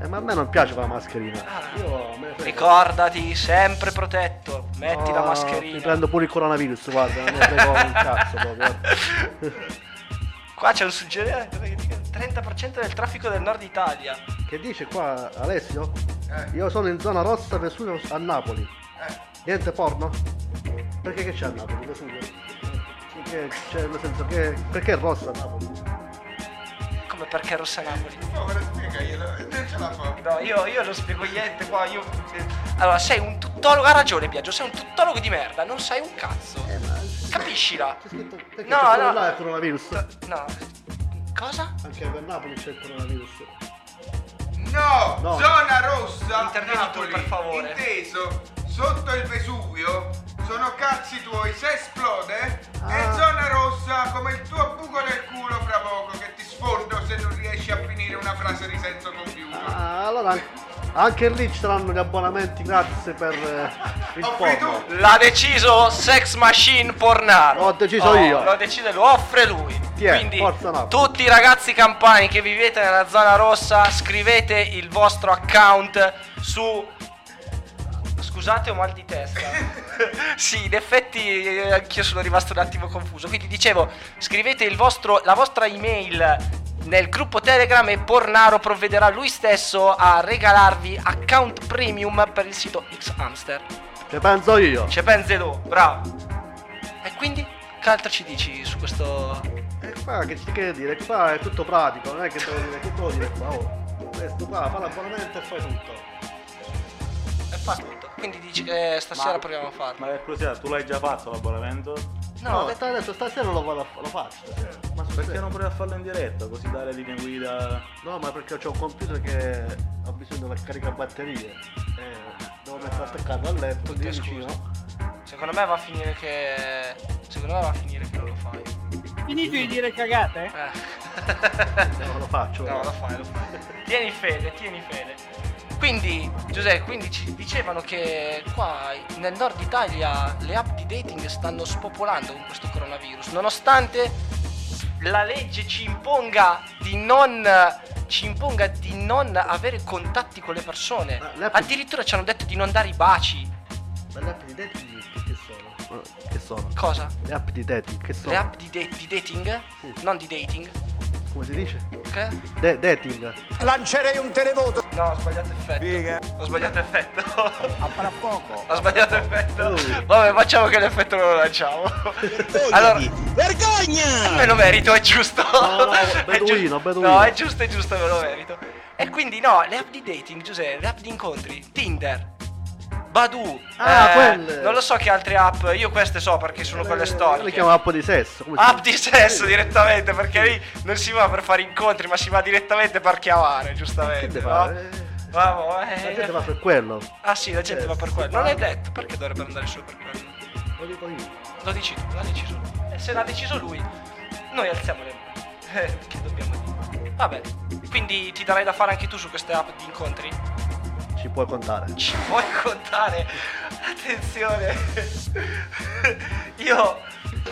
Eh, ma a me non piace la mascherina. Ah. Io me ne. Ricordati, sempre protetto, metti la No, mascherina. Mi prendo pure il coronavirus, guarda, non ne frego un cazzo proprio. Qua c'è un suggerimento, 30% del traffico del nord Italia. Che dice qua Alessio? Io sono in zona rossa Vesuvio a Napoli. Niente porno? Perché che c'è a Napoli Vesuvio? Che, cioè, nel senso che. Perché è rossa a Napoli? Come perché Rossa Napoli? Povero, spiegaglielo, non ce la fa. No, io, io non spiego niente qua, io... Allora, sei un tuttologo, ha ragione Biagio, sei un tuttologo di merda, non sai un cazzo. Capiscila. Perché No, c'è no. là il coronavirus? No. Cosa? Anche per Napoli c'è il coronavirus. No, No. zona rossa Intervieni tu, Napoli, per favore. inteso sotto il Vesuvio sono cazzi tuoi se esplode Ah. è zona rossa come il tuo buco del culo fra poco che ti sfondo se non riesci a finire una frase di senso compiuto Ah, allora Anche lì ci saranno gli abbonamenti gratis per eh, il porno. L'ha deciso Sex Machine Pornaro. L'ho deciso Oh, io. L'ho deciso, lo offre lui. Ti è, Quindi tutti i ragazzi campani che vivete nella zona rossa, scrivete il vostro account su Scusate, ho mal di testa. sì, in effetti eh, anch'io sono rimasto un attimo confuso. Quindi dicevo, scrivete il vostro, la vostra email nel gruppo Telegram e Pornaro provvederà lui stesso a regalarvi account premium per il sito X Hamster. Che penso io. C'è pensi tu, bravo. E quindi, che altro ci dici su questo... E qua che ci che dire? Qua è tutto pratico, non è che devo dire che devo dire qua. Oh, questo qua, fa l'abbonamento e fai tutto. E fa tutto. Quindi dici che stasera Ma- proviamo a farlo. Ma per curiosità, tu l'hai già fatto l'abbonamento? No, No, detto- adesso stasera lo, vado a- lo faccio. stasera. Ma Perché non provi a farlo in diretta, così dare linee guida? No, ma perché ho un computer che ho bisogno della caricabatterie. E devo mettere a attaccare al letto lì vicino. Secondo me va a finire che... Secondo me va a finire che non lo fai. Finito di dire cagate? Eh. No, lo faccio. No, lo fai, lo fai. Tieni fede, tieni fede. Quindi, Giuseppe, quindi ci dicevano che qua nel nord Italia le app di dating stanno spopolando con questo coronavirus, nonostante la legge ci imponga di non ci imponga di non avere contatti con le persone. Addirittura ci hanno detto di non dare i baci. Ma le app di dating che, che sono? Che sono? Cosa? Le app di dating che sono? Le app di, da- di dating? Non di dating. Come si dice? Che? De- dating. Lancerei un televoto. No, ho sbagliato effetto. Ho sbagliato effetto. A fra poco. Ho sbagliato effetto. Vabbè, facciamo che l'effetto non lo lanciamo. allora, Vergogna! me lo merito, è giusto. No, no, È beduino, giusto. beduino. No, è giusto, è giusto, me lo merito. E quindi no, le app di dating, Giuseppe, le app di incontri, Tinder. Badu, Ah, eh, quelle. non lo so che altre app, io queste so perché sono quelle Io le storiche. chiamo app di sesso. App di sesso direttamente perché lì non si va per fare incontri ma si va direttamente per chiamare giustamente Che no? fare? Vamo, La eh. gente va per quello. Ah sì la gente Eh, va per quello non è detto perché dovrebbe andare solo per quello Lo dico io. lo dici tu l'ha deciso lui e se l'ha deciso lui noi alziamo le mani eh, che dobbiamo dire vabbè quindi ti darai da fare anche tu su queste app di incontri Ci puoi contare. ci puoi contare attenzione io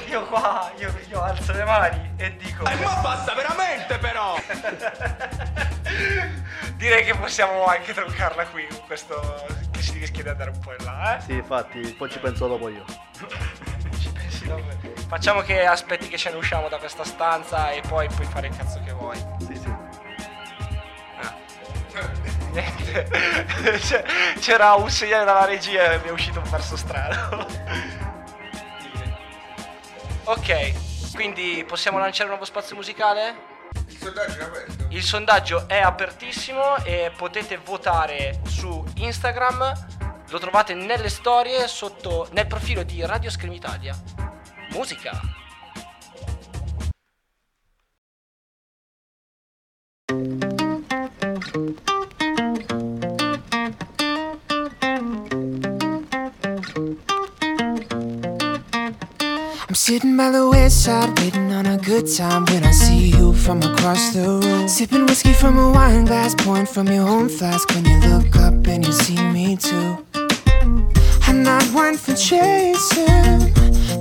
io qua io, io alzo le mani e dico ma basta veramente però! Direi che possiamo anche troncarla qui con questo che si rischia di andare un po' in là, eh? Sì, infatti, poi ci penso dopo io. Ci pensi dopo? Facciamo che aspetti che ce ne usciamo da questa stanza e poi puoi fare il cazzo che vuoi. Sì, sì. Ah. Niente. C'è- C'era un segnale dalla regia e mi è uscito un verso strano. ok, quindi possiamo lanciare un nuovo spazio musicale? Il sondaggio è aperto. Il sondaggio è apertissimo e potete votare su Instagram. Lo trovate nelle storie sotto nel profilo di Radio Scream Italia. Musica. I'm sitting by the west side, waiting on a good time when I see you from across the room. Sipping whiskey from a wine glass, pouring from your own flask when you look up and you see me too. I'm not one for chasing,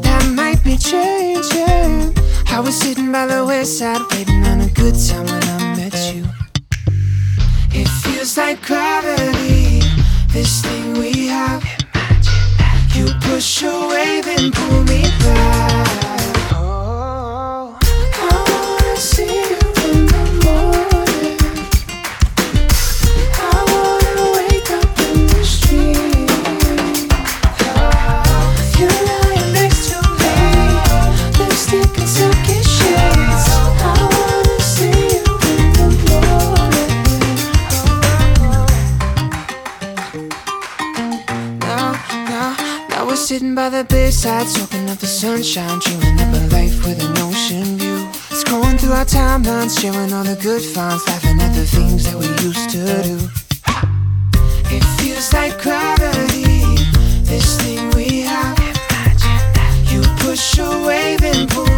that might be changing. I was sitting by the west side, waiting on a good time when I met you. It feels like gravity, this thing we have. Push away, then pull me back. By the bedside, soaking up the sunshine, dreaming up a life with an ocean view. Scrolling through our timelines, sharing all the good finds, laughing at the things that we used to do. It feels like gravity, this thing we have. You push away, then pull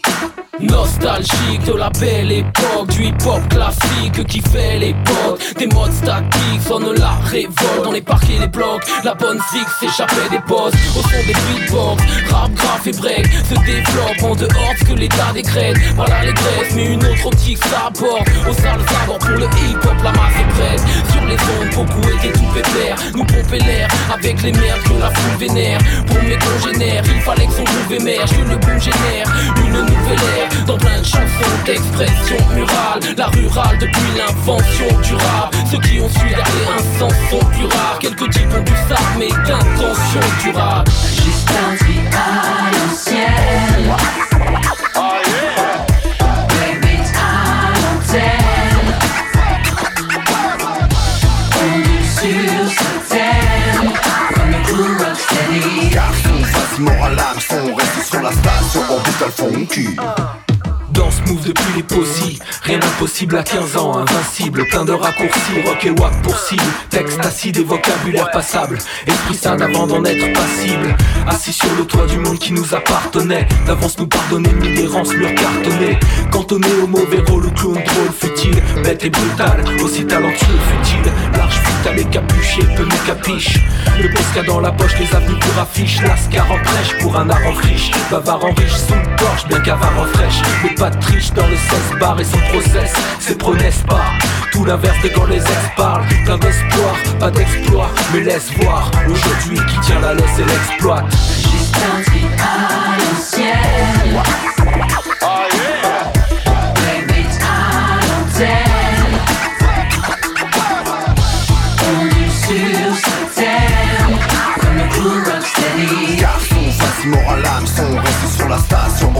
Nostalgique de la belle époque Du hip-hop classique qui fait l'époque Des modes statiques sonnent la révolte Dans les parcs et les blocs. La bonne zig s'échappait des postes Au son des beatbox Rap, graph et break Se développe en dehors de ce que l'état décrète. Par l'allégresse mais une autre optique s'apporte. Aux sales abords pour le hip-hop la masse est prête. Sur les ondes beaucoup étaient tout pépère Nous pomper l'air avec les merdes que la foule vénère. Pour mes congénères il fallait que son groove émerge Que le boom génère une nouvelle ère dans plein de chansons d'expression murale La rurale depuis l'invention du rap Ceux qui ont su garder un sens sont plus rares Quelques types ont du ça mais d'intention durable Jusqu'à à l'ancienne. Baby, à l'antenne. On est sur comme le cool rocksteady. Garçon, face moral âme On reste sur la station Orbital Funky Dans smooth depuis les possibles Rien d'impossible à 15 ans, invincible. Plein de raccourcis, rock et wack pour cible. Texte acide et vocabulaire passable. Esprit sain avant d'en être passible. Assis sur le toit du monde qui nous appartenait. D'avance nous pardonner, mis d'errance, mur cartonné Cantonné au mauvais rôle, le clown drôle futile Bête et brutal, aussi talentueux futile Large vital et capuché, peu nous capiche Le posca dans la poche, les avenues pour affiche. Lascar en prêche pour un art en friche. Bavard en riche, sous le porche, bien qu'avare en fraîche pas de triche dans le 16 bar et son process C'est prenez pas Tout l'inverse de quand les ex parlent Plein d'espoir, pas d'exploit Mais laisse voir Aujourd'hui qui tient la laisse et l'exploite à l'ancienne. Baby, à rocksteady. Garçon, face moral âme On reste sur la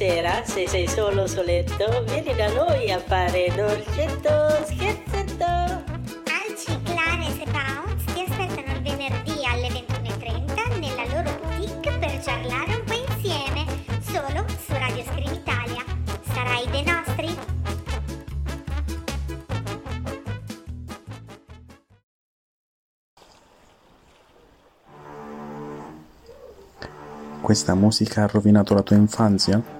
sera, se sei solo soletto, vieni da noi a fare dolcetto scherzetto. Alci, Clarence e Pounds ti aspettano il venerdì alle 21.30 nella loro boutique per ciarlare un po' insieme, solo su Radio Screen Italia. Sarai dei nostri? Questa musica ha rovinato la tua infanzia?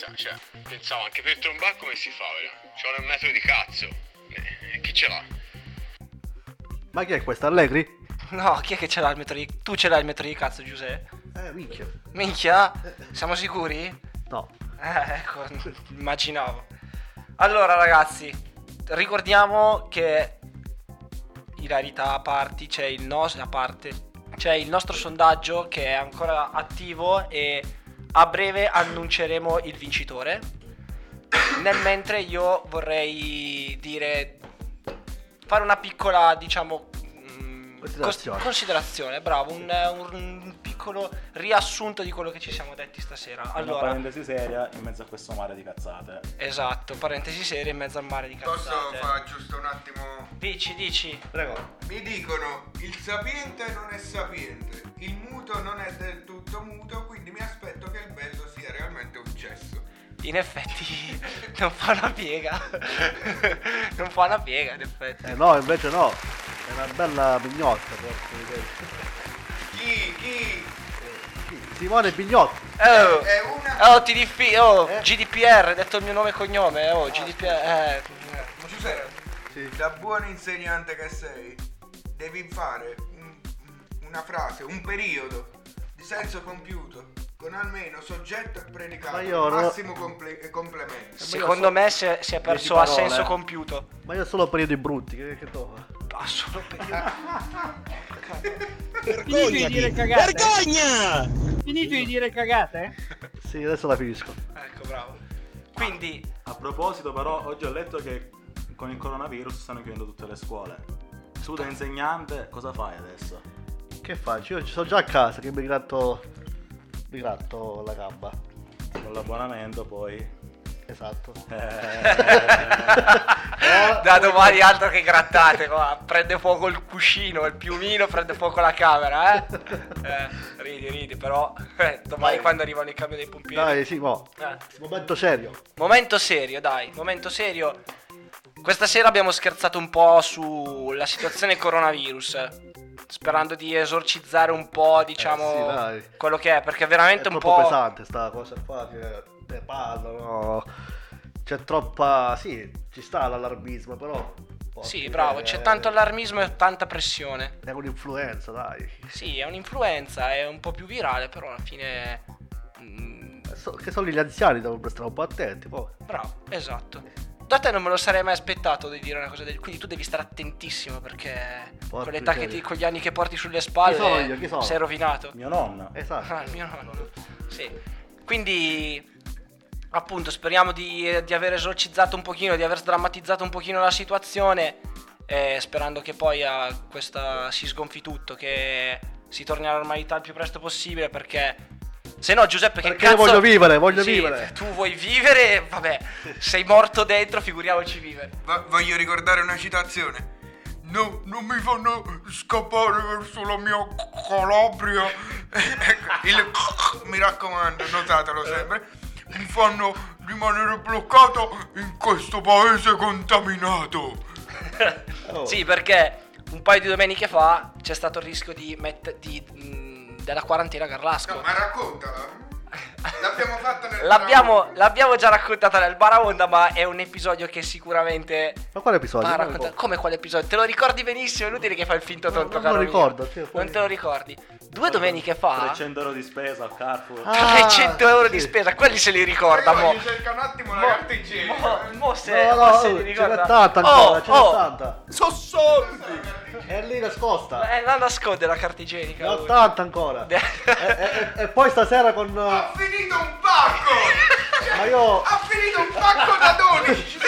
Distanza, cioè, pensavo anche per trombare come si fa ora? Ci vuole un metro di cazzo. E chi ce l'ha? Ma chi è questo? Allegri? No, chi è che ce l'ha il metro di... Tu ce l'hai il metro di cazzo, Giuseppe? Eh, minchia. Minchia? Siamo sicuri? No. Eh, ecco, immaginavo. Allora, ragazzi, ricordiamo che ilarità a parti c'è il nostro a parte c'è il nostro sondaggio che è ancora attivo e a breve annunceremo il vincitore. Nel mentre io vorrei dire fare una piccola, diciamo, Considerazione. considerazione, bravo, un, un piccolo riassunto di quello che ci siamo detti stasera. Una Allora, parentesi seria in mezzo a questo mare di cazzate. esatto, parentesi serie in mezzo al mare di Posso cazzate. fare giusto un attimo? Dici, dici. Prego. Mi dicono il sapiente non è sapiente, il muto non è del tutto muto, quindi mi aspetto che il bello sia realmente un cesso. In effetti non fa una piega. non fa una piega, in effetti. Eh no, invece no. È una bella pignotta. porca miseria. Chi? Chi? Simone Pignotti. Oh, È una... oh, ti diffi- oh, GDPR, detto il mio nome e cognome. Oh, GDPR. Eh. Giuseppe, da buon insegnante che sei, devi fare un- una frase, un periodo di senso compiuto con almeno soggetto e predicato, Ma io no- massimo comple- e complemento. Secondo me si è, si è perso a senso compiuto. Ma io ho solo periodi brutti. Che, che to? Ah, solo Finito di dire cagate? Vergogna! Finito di dire cagate? Sì, adesso la finisco. Ecco, bravo. Quindi, A proposito, però, oggi ho letto che con il coronavirus stanno chiudendo tutte le scuole. Tu da insegnante, cosa fai adesso? Che faccio? Io ci sono già a casa che mi gratto. Mi gratto la gamba. Con l'abbonamento poi. Esatto. da domani altro che grattate qua. Prende fuoco il cuscino, il piumino, prende fuoco la camera, eh? Eh, ridi, ridi, però eh, domani quando arrivano i camion dei pompieri. Dai, sì, mo. Eh. Momento serio. Momento serio, dai, momento serio. Questa sera abbiamo scherzato un po' sulla situazione coronavirus. Sperando di esorcizzare un po', diciamo, Eh, sì, dai. quello che è, perché è veramente È un po'. pesante sta cosa qua che ne parlano. C'è troppa. Sì, ci sta l'allarmismo, però. Sì, bravo, miseria, c'è tanto allarmismo e tanta pressione. È un'influenza, dai. Sì, è un'influenza, è un po' più virale, però alla fine. mm, che sono gli anziani, devono stare un po' attenti. Poi. bravo, esatto. Da te non me lo sarei mai aspettato di dire una cosa del quindi tu devi stare attentissimo perché Porca con l'età che ti, con gli anni che porti sulle spalle Chi sono io? Chi sono? sei rovinato. Mio nonno. Esatto. Ah, mio nonno. Sì. Quindi appunto speriamo di, di aver esorcizzato un pochino, di aver sdrammatizzato un pochino la situazione eh, sperando che poi a questa si sgonfi tutto, che si torni alla normalità il più presto possibile perché se no Giuseppe che Perché cazzo voglio vivere, voglio Sì, vivere. Tu vuoi vivere, vabbè, sei morto dentro, figuriamoci vivere. Va- voglio ricordare una citazione. No, non mi fanno scappare verso la mia Calabria. Ecco, il mi raccomando, notatelo sempre. Mi fanno rimanere bloccato in questo paese contaminato. Oh. Sì, perché un paio di domeniche fa c'è stato il rischio di mette- di, mh, della quarantena Garlasco. No, ma raccontala. L'abbiamo fatta nel L'abbiamo, l'abbiamo già raccontata nel Baraonda, ma è un episodio che sicuramente. Ma quale episodio? va Non ricordo. Come quale episodio? Te lo ricordi benissimo, è inutile che fai il finto tonto, non caro lo ricordo, poi- Non te lo ricordi. Due domeniche fa, 300 euro di spesa al Carrefour. Ah, 300 euro di sì. spesa, quelli se li ricorda, mo. Voglio cercare un attimo la carta igienica. Mo, mo se, No, mo no, se li ce ricorda. n'è tanta Oh, ancora, ce n'è oh, tanta. So soldi! È lì nascosta. Eh, non nasconde la carta igienica. Ne ho tanta ancora. e, e- e- poi stasera con. Ha finito un pacco! Ma io. Ha finito un pacco da 12!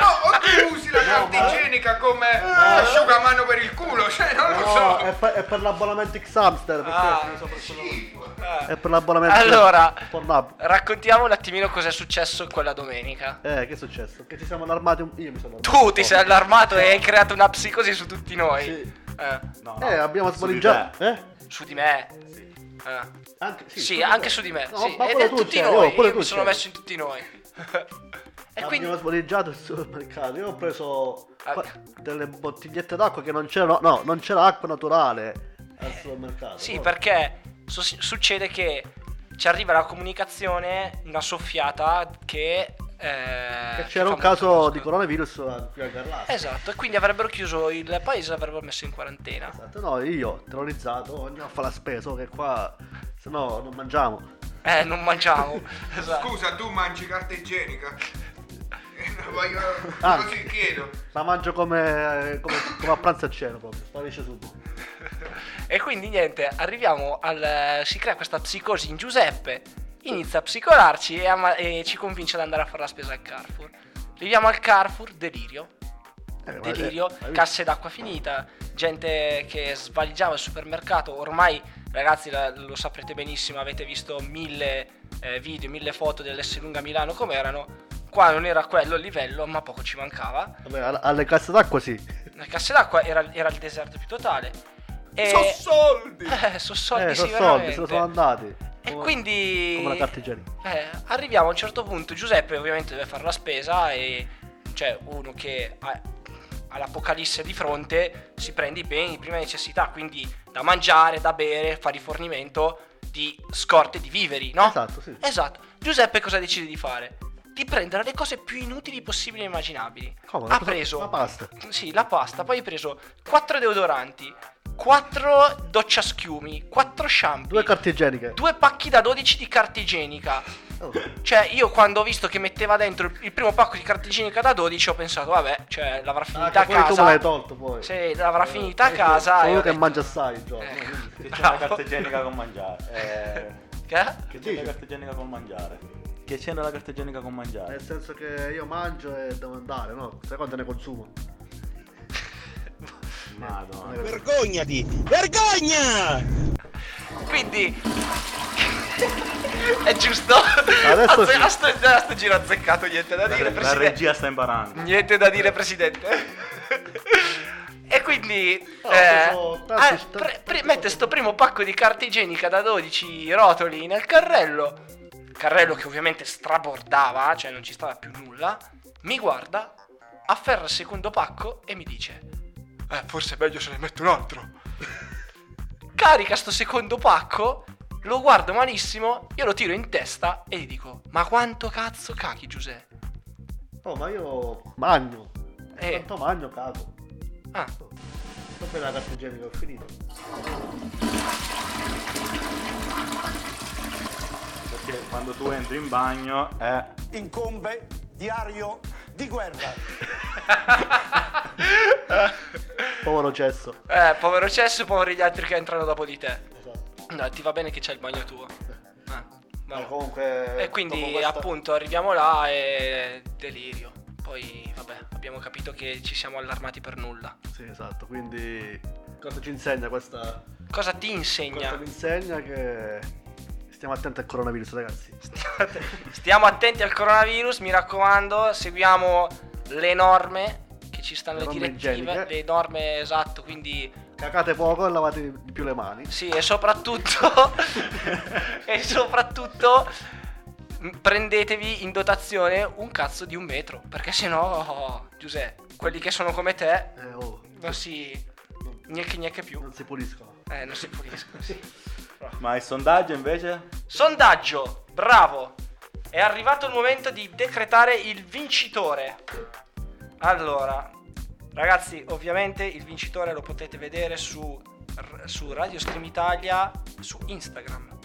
No, o tu usi la carta ma- igienica come asciugamano per il culo, cioè non lo No, so. è per, è per l'abbonamento X Hamster. Perché Ah, sono sopra quello- Eh. È per l'abbonamento Allora, Pornhub. raccontiamo un attimino cosa è successo quella domenica. Eh, che è successo? Che ci siamo allarmati un... Io mi sono Tu allarmato. ti sei allarmato e hai creato una psicosi su tutti noi. Sì. Eh, No, Eh, abbiamo su di sporeggiato. Eh? su di me. Eh. Anche, Sì, anche su di me. No, sì. ma Ed pure è tu tutti c'eri, noi. oh, pure Io tu mi sono c'eri. messo in tutti noi. e Abbiamo quindi. sporeggiato il supermercato. Io ho preso Ah. delle bottigliette d'acqua che non c'erano. No, non c'era acqua naturale al supermercato. Sì, No. perché su- succede che ci arriva la comunicazione, una soffiata che... eh, Che c'era un caso di coronavirus a- qui a Garlazzo. Esatto, e quindi avrebbero chiuso il paese e avrebbero messo in quarantena. Esatto, No, io, terrorizzato, andiamo a fare la spesa, che qua, se no non mangiamo. Eh, non mangiamo. esatto. Scusa, tu mangi carta igienica? Voglio... Ah. Così chiedo. La mangio come, come, come a pranzo e a cena proprio, sparisce subito. E quindi niente, arriviamo al... si crea questa psicosi in Giuseppe, inizia a psicolarci e, ama- e ci convince ad andare a fare la spesa al Carrefour. Arriviamo al Carrefour, delirio. Eh, Delirio, eh, casse d'acqua finita, gente che svaligiava il supermercato. Ormai, ragazzi, lo saprete benissimo, avete visto mille eh, video, mille foto dell'S lunga Milano come erano. Qua non era quello il livello, ma poco ci mancava. Vabbè, all- alle casse d'acqua sì. Le casse d'acqua era, era il deserto più totale. E... So soldi! Eh, so soldi, eh, sì, sono soldi, se ne sono andati. E Come- quindi... Come la carta igienica. Eh, arriviamo a un certo punto, Giuseppe ovviamente deve fare la spesa e c'è uno che ha, ha l'apocalisse di fronte, si prende i beni di prima necessità, quindi da mangiare, da bere, fa rifornimento di scorte di viveri, no? Esatto, sì. Esatto. Giuseppe cosa decide di fare? Di prendere le cose più inutili possibili e immaginabili. Come? Ha Cosa- preso La pasta. sì, la pasta, poi hai preso 4 deodoranti, 4 docciaschiumi, 4 shampoo, Due carte igieniche. due pacchi da 12 di carta igienica. Oh. Cioè, io quando ho visto che metteva dentro il, il primo pacco di carta igienica da 12 ho pensato, vabbè, cioè l'avrà Ah, finita a che poi tu l'hai casa. tolto poi. Sì, l'avrà finita a casa. Sono uno ho che detto- mangia assai il giorno. Ecco. Che c'è la carta igienica con mangiare. Eh, Che? che c'è la carta igienica con mangiare. Che c'è la carta igienica con mangiare. Nel senso che io mangio e devo andare, no? Sai quanto ne consumo? Madonna. Vergognati! Vergogna! Quindi è giusto. Adesso a, sì. a sto, a sto giro azzeccato, niente da La, dire, re- la presidente. regia sta imparando. Niente da dire, presidente. e quindi No, eh, sono tanti- ah, pre- pre- mette sto primo pacco di carta igienica da 12 rotoli nel carrello. Carrello che ovviamente strabordava, cioè non ci stava più nulla. Mi guarda, afferra il secondo pacco e mi dice: Eh, forse è meglio se ne metto un altro. Carica sto secondo pacco, lo guardo malissimo, io lo tiro in testa e gli dico: Ma quanto cazzo cachi, Giuseppe? Oh, ma io mangio. Eh. Quanto mangio, cago. Ah. Dopo la carta igienica ho finito. Perché quando tu entri in bagno è. Incombe diario di guerra. Povero cesso. Eh, povero Cesso, poveri gli altri che entrano dopo di te. No, ti va bene che c'è il bagno tuo. Ah, vabbè. Ma comunque... E quindi questa- appunto arriviamo là e delirio. Poi vabbè, abbiamo capito che ci siamo allarmati per nulla. Sì, esatto, quindi... Cosa ci insegna questa... Cosa ti insegna? Cosa mi insegna che... Stiamo attenti al coronavirus, ragazzi. Stiamo attenti al coronavirus, mi raccomando, seguiamo le norme che ci stanno Le le direttive, igieniche. le norme esatto, quindi Cacate poco e lavate di più le mani. Sì, e soprattutto e soprattutto prendetevi in dotazione un cazzo di un metro, perché sennò oh, Giuseppe, quelli che sono come te Eh, oh, non si gnecche gnecche più. non si puliscono. Eh, non si puliscono, sì. Ma il sondaggio invece? Sondaggio, bravo. È arrivato il momento di decretare il vincitore. Allora, ragazzi, ovviamente il vincitore lo potete vedere su, su Radio Stream Italia su Instagram.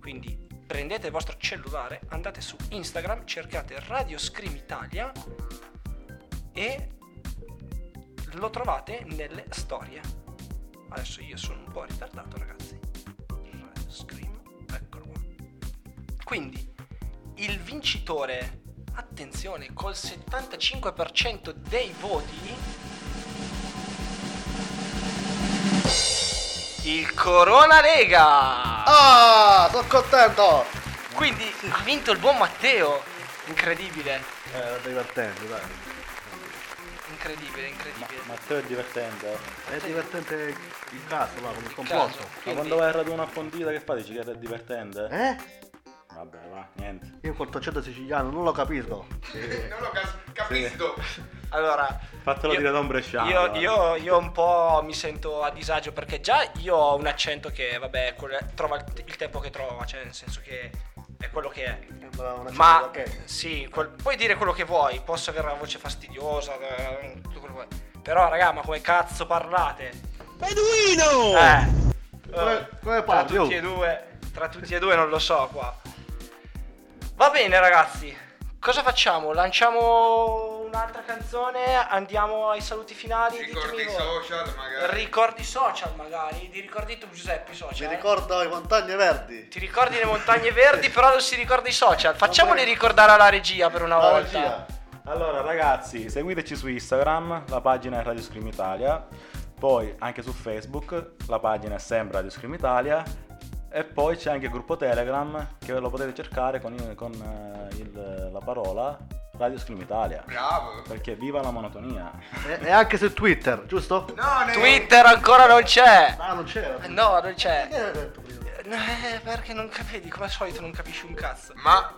Quindi prendete il vostro cellulare, andate su Instagram, cercate Radio Scream Italia e lo trovate nelle storie. Adesso io sono un po' ritardato, ragazzi. Scream, eccolo qua. Quindi il vincitore, attenzione, col 75% dei voti il Corona Lega. Ah, sono contento! Quindi ha vinto il buon Matteo. Incredibile, Eh, divertente, dai. Incredibile, incredibile. Matteo è divertente. eh. È divertente il caso, va, come il caso. Ma quando vai a radunare a fondita che fai? Dici che è divertente? Eh? Vabbè, va, niente. Io col accento siciliano non lo capisco. non lo cas- capisco. Allora, Fatelo io- dire da un bresciano. Io, io- io un po' mi sento a disagio perché già io ho un accento che, vabbè, quel- trova il, il tempo che trova, cioè nel senso che è quello che è. Ma sì, quel- puoi dire quello che vuoi, posso avere la voce fastidiosa, eh, tutto quello che vuoi. Però, raga, ma come cazzo parlate? Beduino! Eh. Come- come tra parli, tutti oh? e due, tra tutti e due non lo so qua. Va bene, ragazzi. Cosa facciamo? Lanciamo un'altra canzone? Andiamo ai saluti finali? Ricordi Ditemi voi. social magari. Ricordi social magari? Ti ricordi tu Giuseppe i social? Mi ricordo i montagne verdi. Ti ricordi le montagne verdi però non si ricorda i social. Facciamoli ricordare alla regia per una La volta. regia. Allora ragazzi, seguiteci su Instagram, la pagina è Radio Scream Italia, poi anche su Facebook, la pagina è sempre Radio Scream Italia e poi c'è anche il gruppo Telegram che lo potete cercare con, con, eh, il- la parola Radio Scream Italia. Bravo. Perché viva la monotonia. E, e anche su Twitter, giusto? No, ne- Twitter ancora non c'è. Ah, non c'era. No, non c'è. Che hai detto prima? Eh, perché non capisci, come al solito non capisci un cazzo. Ma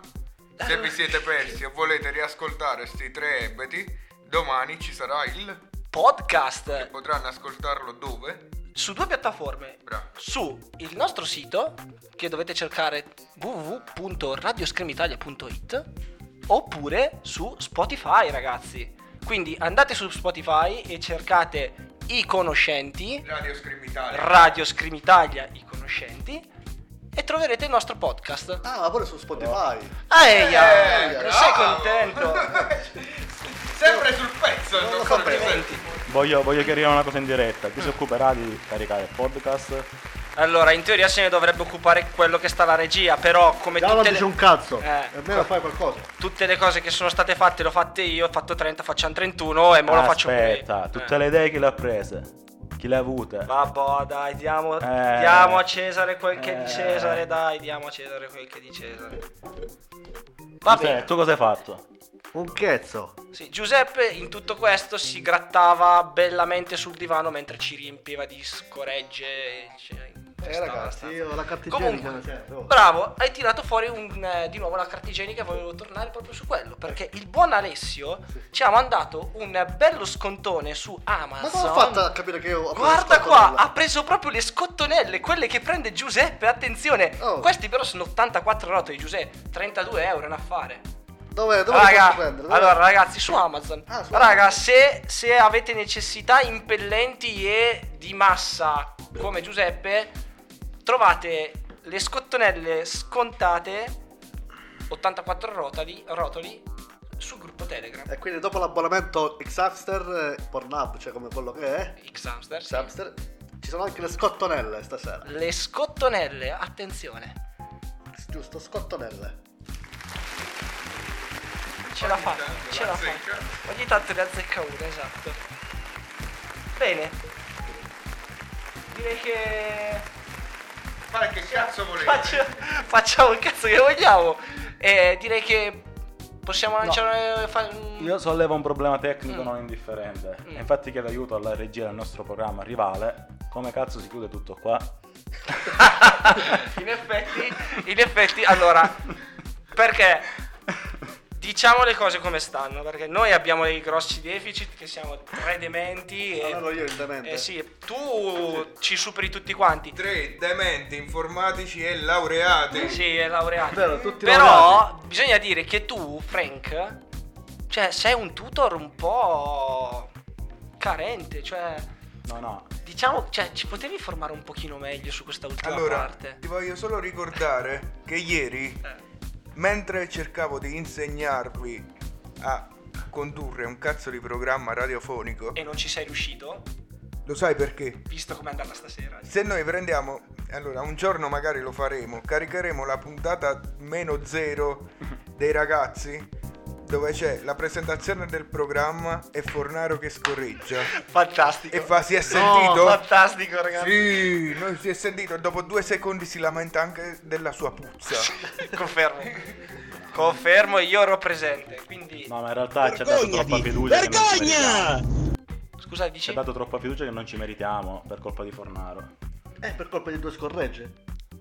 se vi siete persi e volete riascoltare sti tre ebeti, domani ci sarà il Podcast potranno ascoltarlo dove? su due piattaforme. Bravo. Su il nostro sito, che dovete cercare www.radioscreamitalia.it oppure su Spotify, ragazzi. Quindi andate su Spotify e cercate i conoscenti, Radio Scream Italia. Radio Scream Italia, i conoscenti, e troverete il nostro podcast. Ah, ma pure su Spotify. Eia, Eh, non bravo. sei contento? Sempre sul pezzo il nostro Complimenti. Voglio, voglio chiarire una cosa in diretta, chi si occuperà di caricare il podcast? Allora, in teoria se ne dovrebbe occupare quello che sta alla regia, però come Già non tutte dice le... un cazzo. Eh, almeno fai qualcosa. tutte le cose che sono state fatte le ho fatte io, ho fatto 30, facciamo 31 e me lo faccio pure. Aspetta, tutte le idee chi le ha prese? Chi le ha avute? Vabbè, dai, diamo, Eh. diamo a Cesare quel che è Eh. di Cesare, dai, diamo a Cesare quel che è di Cesare. Va Cos'è? bene. Tu cosa hai fatto? Un cazzo. Sì, Giuseppe in tutto questo si grattava bellamente sul divano mentre ci riempiva di scoregge. cioè, Eh ragazzi, io la carta Comunque, igienica sempre. oh. Bravo, hai tirato fuori un, eh, di nuovo la carta igienica e volevo tornare proprio su quello. Perché il buon Alessio ci ha mandato un bello scontone su Amazon. Ma come ho fatto a capire che io ho Guarda qua, ha preso proprio le scottonelle, quelle che prende Giuseppe, attenzione. Oh. Questi però sono 84 rotoli, Giuseppe, 32 euro è un affare. Dove, dove Raga, prendere? Dove? allora ragazzi, su Amazon. Ah, su Raga, se, se avete necessità impellenti e di massa come Giuseppe, trovate le scottonelle scontate 84 rotoli, rotoli sul gruppo Telegram. E quindi dopo l'abbonamento X-Hamster, eh, Pornhub, cioè come quello che è, X-Hamster, sì. X-Hamster, ci sono anche le scottonelle stasera. Le scottonelle, attenzione. Giusto, scottonelle. Ce la fa, ce la fa. Ogni tanto ne azzecca una, esatto. Bene. Direi che Fai che cazzo volete? Faccio- facciamo il cazzo che vogliamo. E direi che possiamo lanciare. fa- Io sollevo un problema tecnico Mm. non indifferente. Mm. E infatti chiedo aiuto alla regia del nostro programma rivale. Come cazzo si chiude tutto qua? in effetti, in effetti, allora, perché diciamo le cose come stanno, perché noi abbiamo dei grossi deficit che siamo tre dementi e Allora io il demente. eh sì, tu ci superi tutti quanti. Tre dementi informatici e laureati. Sì, è laureato. Vero, tutti Però laureati. bisogna dire che tu, Frank, cioè sei un tutor un po' carente, cioè No, no. diciamo, cioè ci potevi informare un pochino meglio su questa ultima Allora, parte. ti voglio solo ricordare che ieri, Eh. Mentre cercavo di insegnarvi a condurre un cazzo di programma radiofonico, E non ci sei riuscito, lo sai perché? visto com'è andata stasera. Se noi prendiamo, allora un giorno magari lo faremo, caricheremo la puntata meno zero dei ragazzi dove c'è la presentazione del programma e Fornaro che scorreggia. Fantastico. E fa, si è sentito? fantastico, ragazzi. Sì, noi si è sentito e dopo due secondi si lamenta anche della sua puzza. Confermo. Confermo, io ero presente. Quindi, No, ma in realtà ci ha dato troppa fiducia. non ci Vergogna! scusa, Ci dici? ha dato troppa fiducia che non ci meritiamo per colpa di Fornaro. Eh, per colpa di due scorregge.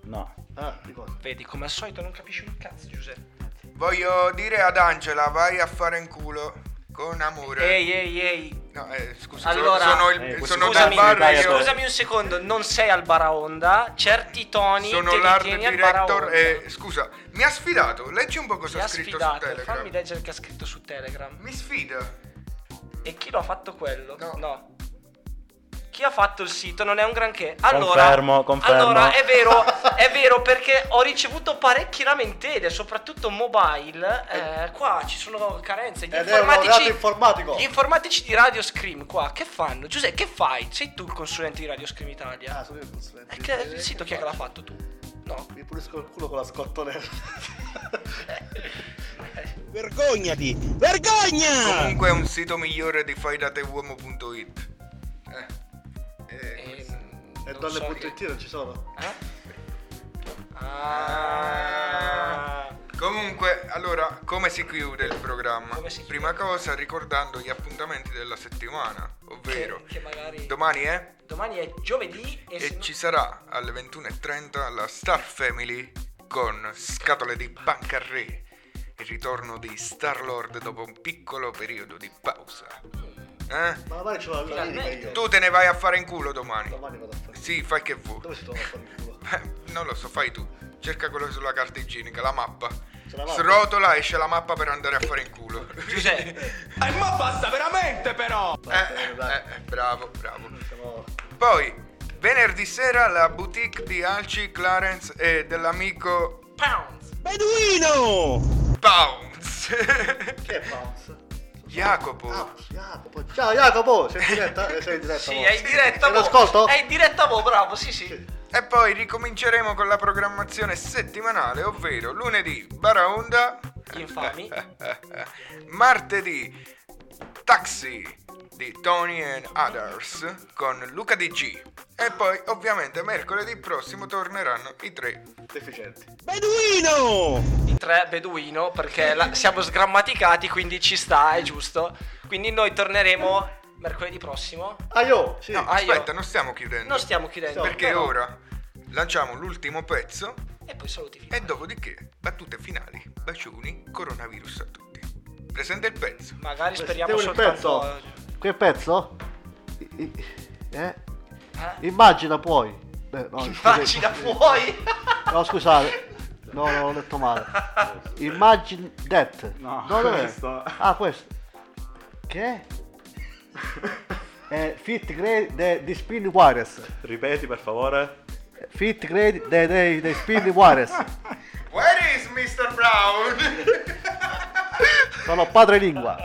No. Ah, di cosa? Vedi, come al solito non capisci un cazzo, Giuseppe. Voglio dire ad Angela, vai a fare in culo con amore. Ehi, ehi, ehi. No, eh, scusa, Allora, sono, il, Eh, sono scusami, io- scusami un secondo, non sei al baraonda, certi toni Sono te l'art director e scusa, mi ha sfidato. Leggi un po' cosa Ti ha ha scritto sfidato, su Telegram. fammi leggere che ha scritto su Telegram. Mi sfida. E chi lo ha fatto quello? No. Chi ha fatto il sito non è un granché. Allora, Confermo, confermo. allora è vero, è vero perché ho ricevuto parecchie lamentele, soprattutto mobile. Eh, qua ci sono carenze. Gli Ed è un laureato informatici, informatico. gli informatici di Radio Scream qua che fanno? Giuseppe, che fai? Sei tu il consulente di Radio Scream Italia? Ah, sono io il consulente. E che, il sito chi è che l'ha fatto tu? No. Mi pulisco il culo con la scottonella. Vergognati! Vergogna! Comunque è un sito migliore di faidateuomo.it. Eh. E so donne.it che- non ci sono? Eh? Ah. Comunque, allora, come si chiude il programma? Chiude? Prima cosa ricordando gli appuntamenti della settimana, ovvero Che, che magari domani è domani è giovedì e, e no- ci sarà alle 21.30 la Star Family con scatole di Bancarré. Il ritorno di Star Lord dopo un piccolo periodo di pausa. Eh? Ma domani ce l'ho la io. Tu te ne vai a fare in culo domani. Domani vado a fare. Sì, fai che vuoi. Dove si trova a fare il culo? Eh, non lo so, fai tu. Cerca quello sulla carta igienica, la mappa. La? Srotola, esce la mappa per andare a fare in culo. Giuseppe, Eh, ma basta veramente però! Eh, eh, eh, bravo, bravo. Poi, venerdì sera la boutique di Alci, Clarence e dell'amico Pounds. Beduino! Pounds. Che è Pounds? Jacopo. Ah, Jacopo. Ciao Jacopo, sei in diretta? Eh, sei in diretta Sì, mo. è in diretta Sei mo. all'ascolto? È in diretta mo, bravo, sì, sì. E poi ricominceremo con la programmazione settimanale, ovvero lunedì Baraonda, Gli infami. martedì Taxi di Tony and Others con Luca DG e poi ovviamente mercoledì prossimo torneranno i tre Deficienti. Beduino! I tre beduino, perché la- siamo sgrammaticati, quindi ci sta, è giusto. Quindi noi torneremo mercoledì prossimo. Ah, io? Sì. No, Ah, aspetta, non stiamo chiudendo. Non stiamo chiudendo. perché no, no. ora lanciamo l'ultimo pezzo E poi saluti finali. e dopodiché battute finali, bacioni, coronavirus a tutti. Presenta il pezzo. Magari speriamo Sentiamo il soltanto... pezzo. Che pezzo? I- Eh? Eh? Immagina puoi. Eh, no, Immagina scusate. fuori. No, scusate. No, no, l'ho detto male. Imagine that. No, dov'è? questo. Ah, questo. Che? È fit grade de, di spin wireless. Ripeti per favore. Fit grade dei de, de spin wireless. Where is Mr. Brown? Sono padre lingua.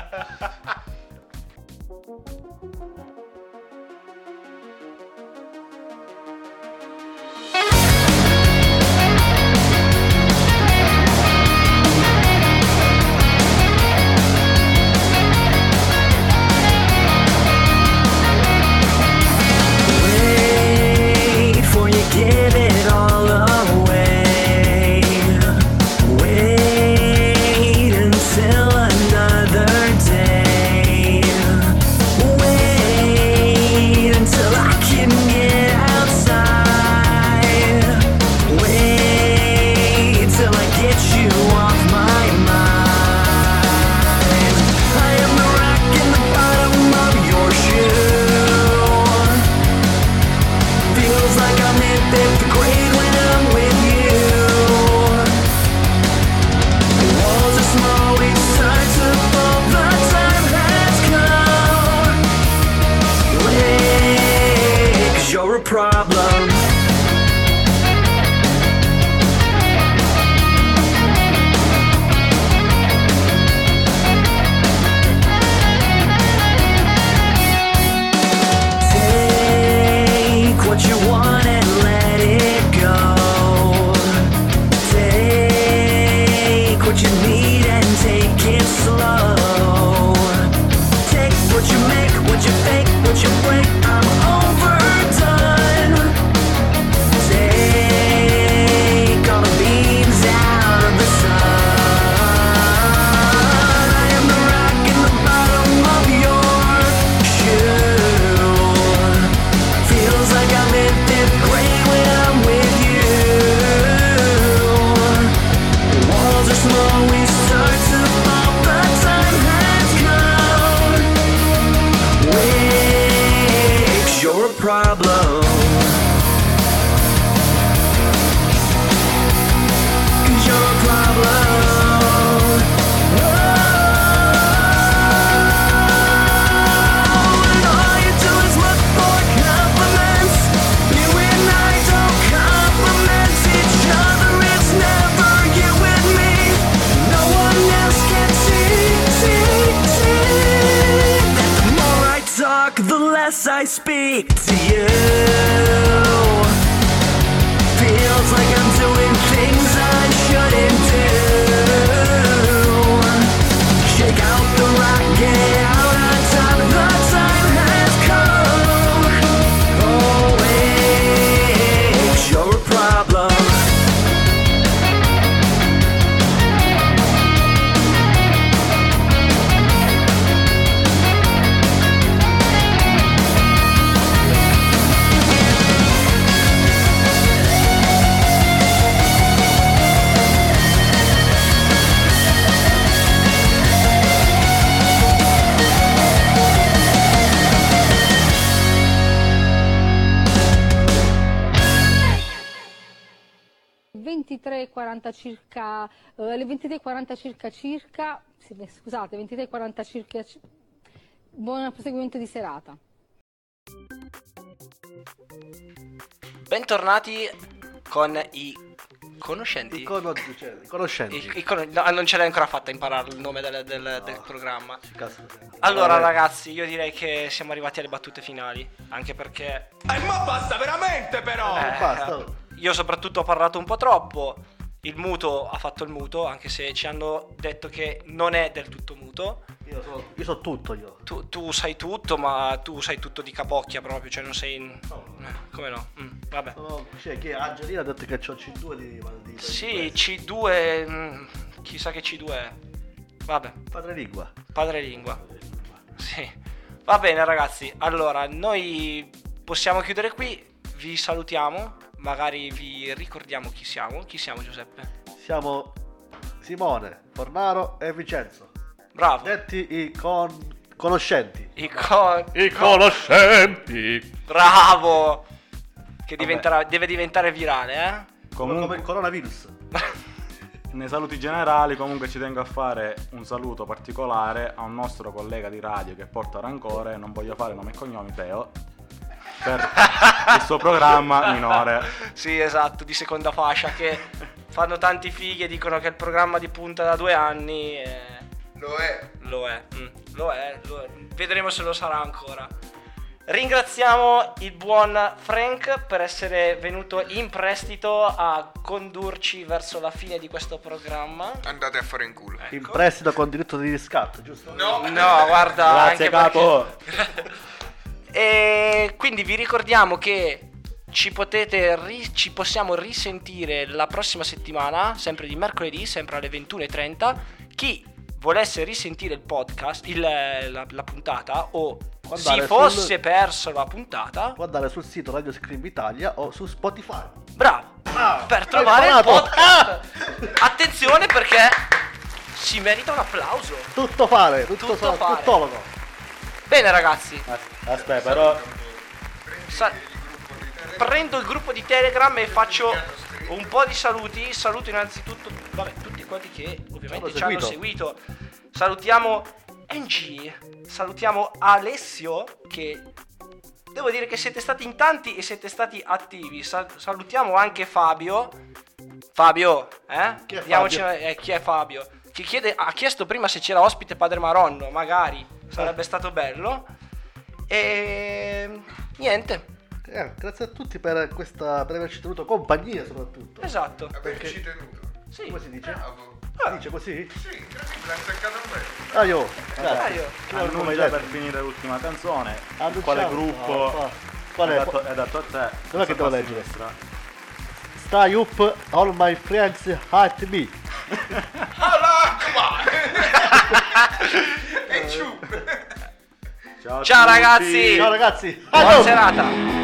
23.40 circa, eh, le 23.40 circa circa, sì, beh, scusate, 23.40 circa, ci- buon proseguimento di serata. Bentornati con i conoscenti. I, cono- cioè, i conoscenti. I- i cono- no, non ce l'hai ancora fatta a imparare il nome del, del- del programma. Allora, Vabbè. ragazzi, io direi che siamo arrivati alle battute finali. Anche perché. Eh, ma basta veramente però! Eh, basta. Io soprattutto ho parlato un po' troppo. Il muto ha fatto il muto, anche se ci hanno detto che non è del tutto muto. Io so, io so tutto io. Tu, tu sai tutto, ma tu sai tutto di capocchia proprio, cioè non sei... in- Eh, Come no? Mm, vabbè. Sono, cioè, che Angelina ha detto che ho C2 di, di Sì, C2... mm, chissà che C2 è. Vabbè. Padrelingua. Padrelingua. Sì. Va bene ragazzi, allora noi possiamo chiudere qui, vi salutiamo, magari vi ricordiamo chi siamo. Chi siamo Giuseppe? Siamo Simone, Fornaro e Vincenzo. Bravo. Detti i con- conoscenti. I, co- I conoscenti. Bravo! Che diventerà- deve diventare virale, eh? Come il coronavirus. Nei saluti generali comunque ci tengo a fare un saluto particolare a un nostro collega di radio che porta rancore, non voglio fare nome e cognomi, Teo, per il suo programma minore. Sì, esatto, di seconda fascia che fanno tanti fighi e dicono che il programma di punta da due anni eh, Lo è. lo è, mm, lo è, lo è. Vedremo se lo sarà ancora. Ringraziamo il buon Frank per essere venuto in prestito a condurci verso la fine di questo programma. Andate a fare in culo. In prestito con diritto di riscatto, giusto? No, No, guarda, Grazie, anche capo. perché- e quindi vi ricordiamo che ci potete ci possiamo risentire la prossima settimana, sempre di mercoledì, sempre alle 21:30. Chi volesse risentire il podcast, il- la, la puntata o si fosse sul- perso la puntata, Può andare sul sito Radio Scream Italia o su Spotify. bravo, Ah, per trovare il podcast. Attenzione perché si merita un applauso. Tutto fare, tutto, Tutto so- fare. tuttologo. Bene ragazzi, Aspetta, però Sa- prendo il gruppo di Telegram e faccio un po' di saluti. Saluto innanzitutto vabbè, tutti quelli che ovviamente Ci hanno seguito. Salutiamo NG, salutiamo Alessio che devo dire che siete stati in tanti e siete stati attivi. Sal- salutiamo anche Fabio. Fabio, eh? Chi è Fabio? eh, chi è Fabio? Che chiede- ha chiesto prima se c'era ospite Padre Maronno, magari sarebbe stato bello. E niente. Eh, grazie a tutti per, questa, per averci tenuto compagnia soprattutto. Esatto. Averci tenuto. Sì. Come si dice? Bravo. Si dice così? Sì, incredibile, ha staccato un bel. Ah, io. Grazie. io. Io detto. per finire l'ultima canzone. Annunciamo. Quale gruppo no. Qual è dato, è dato a te? Dov'è che devo leggere? sinistra. Stay up, all my friends hate me. E eh. ciù. Ciao, Ciao ragazzi. Ciao ragazzi. Buona Addio. serata.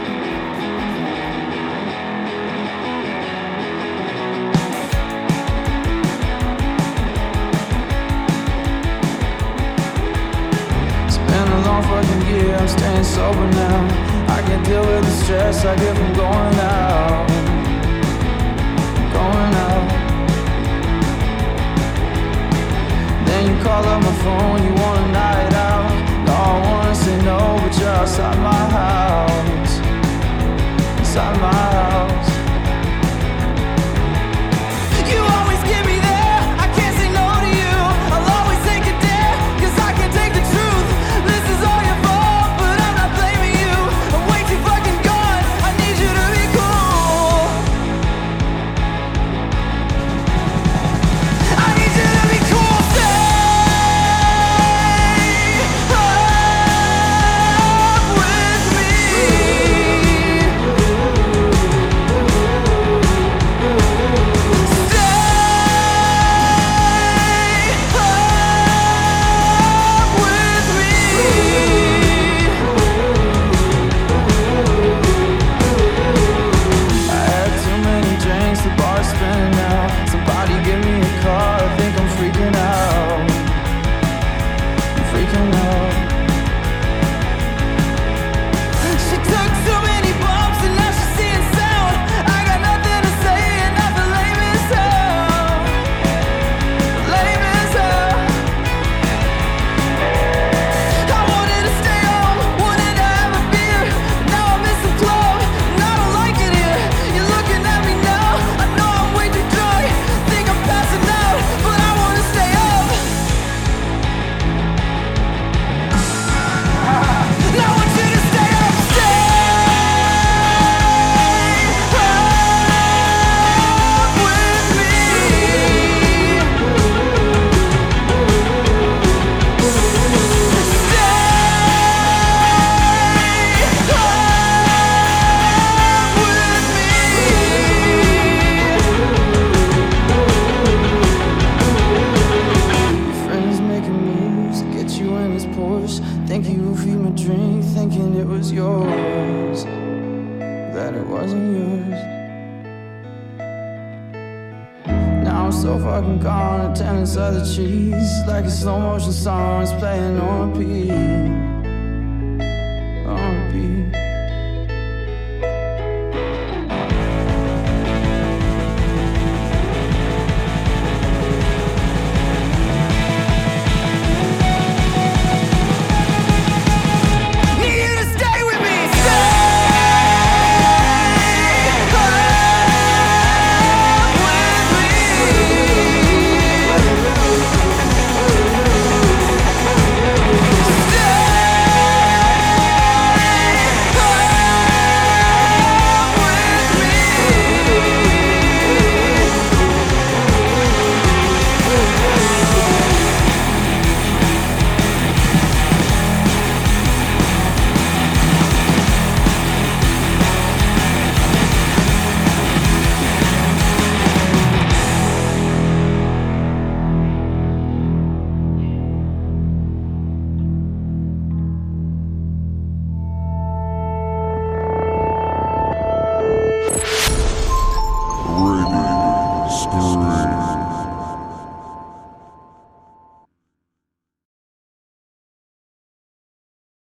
Staying sober now. I can deal with the stress I get from going out.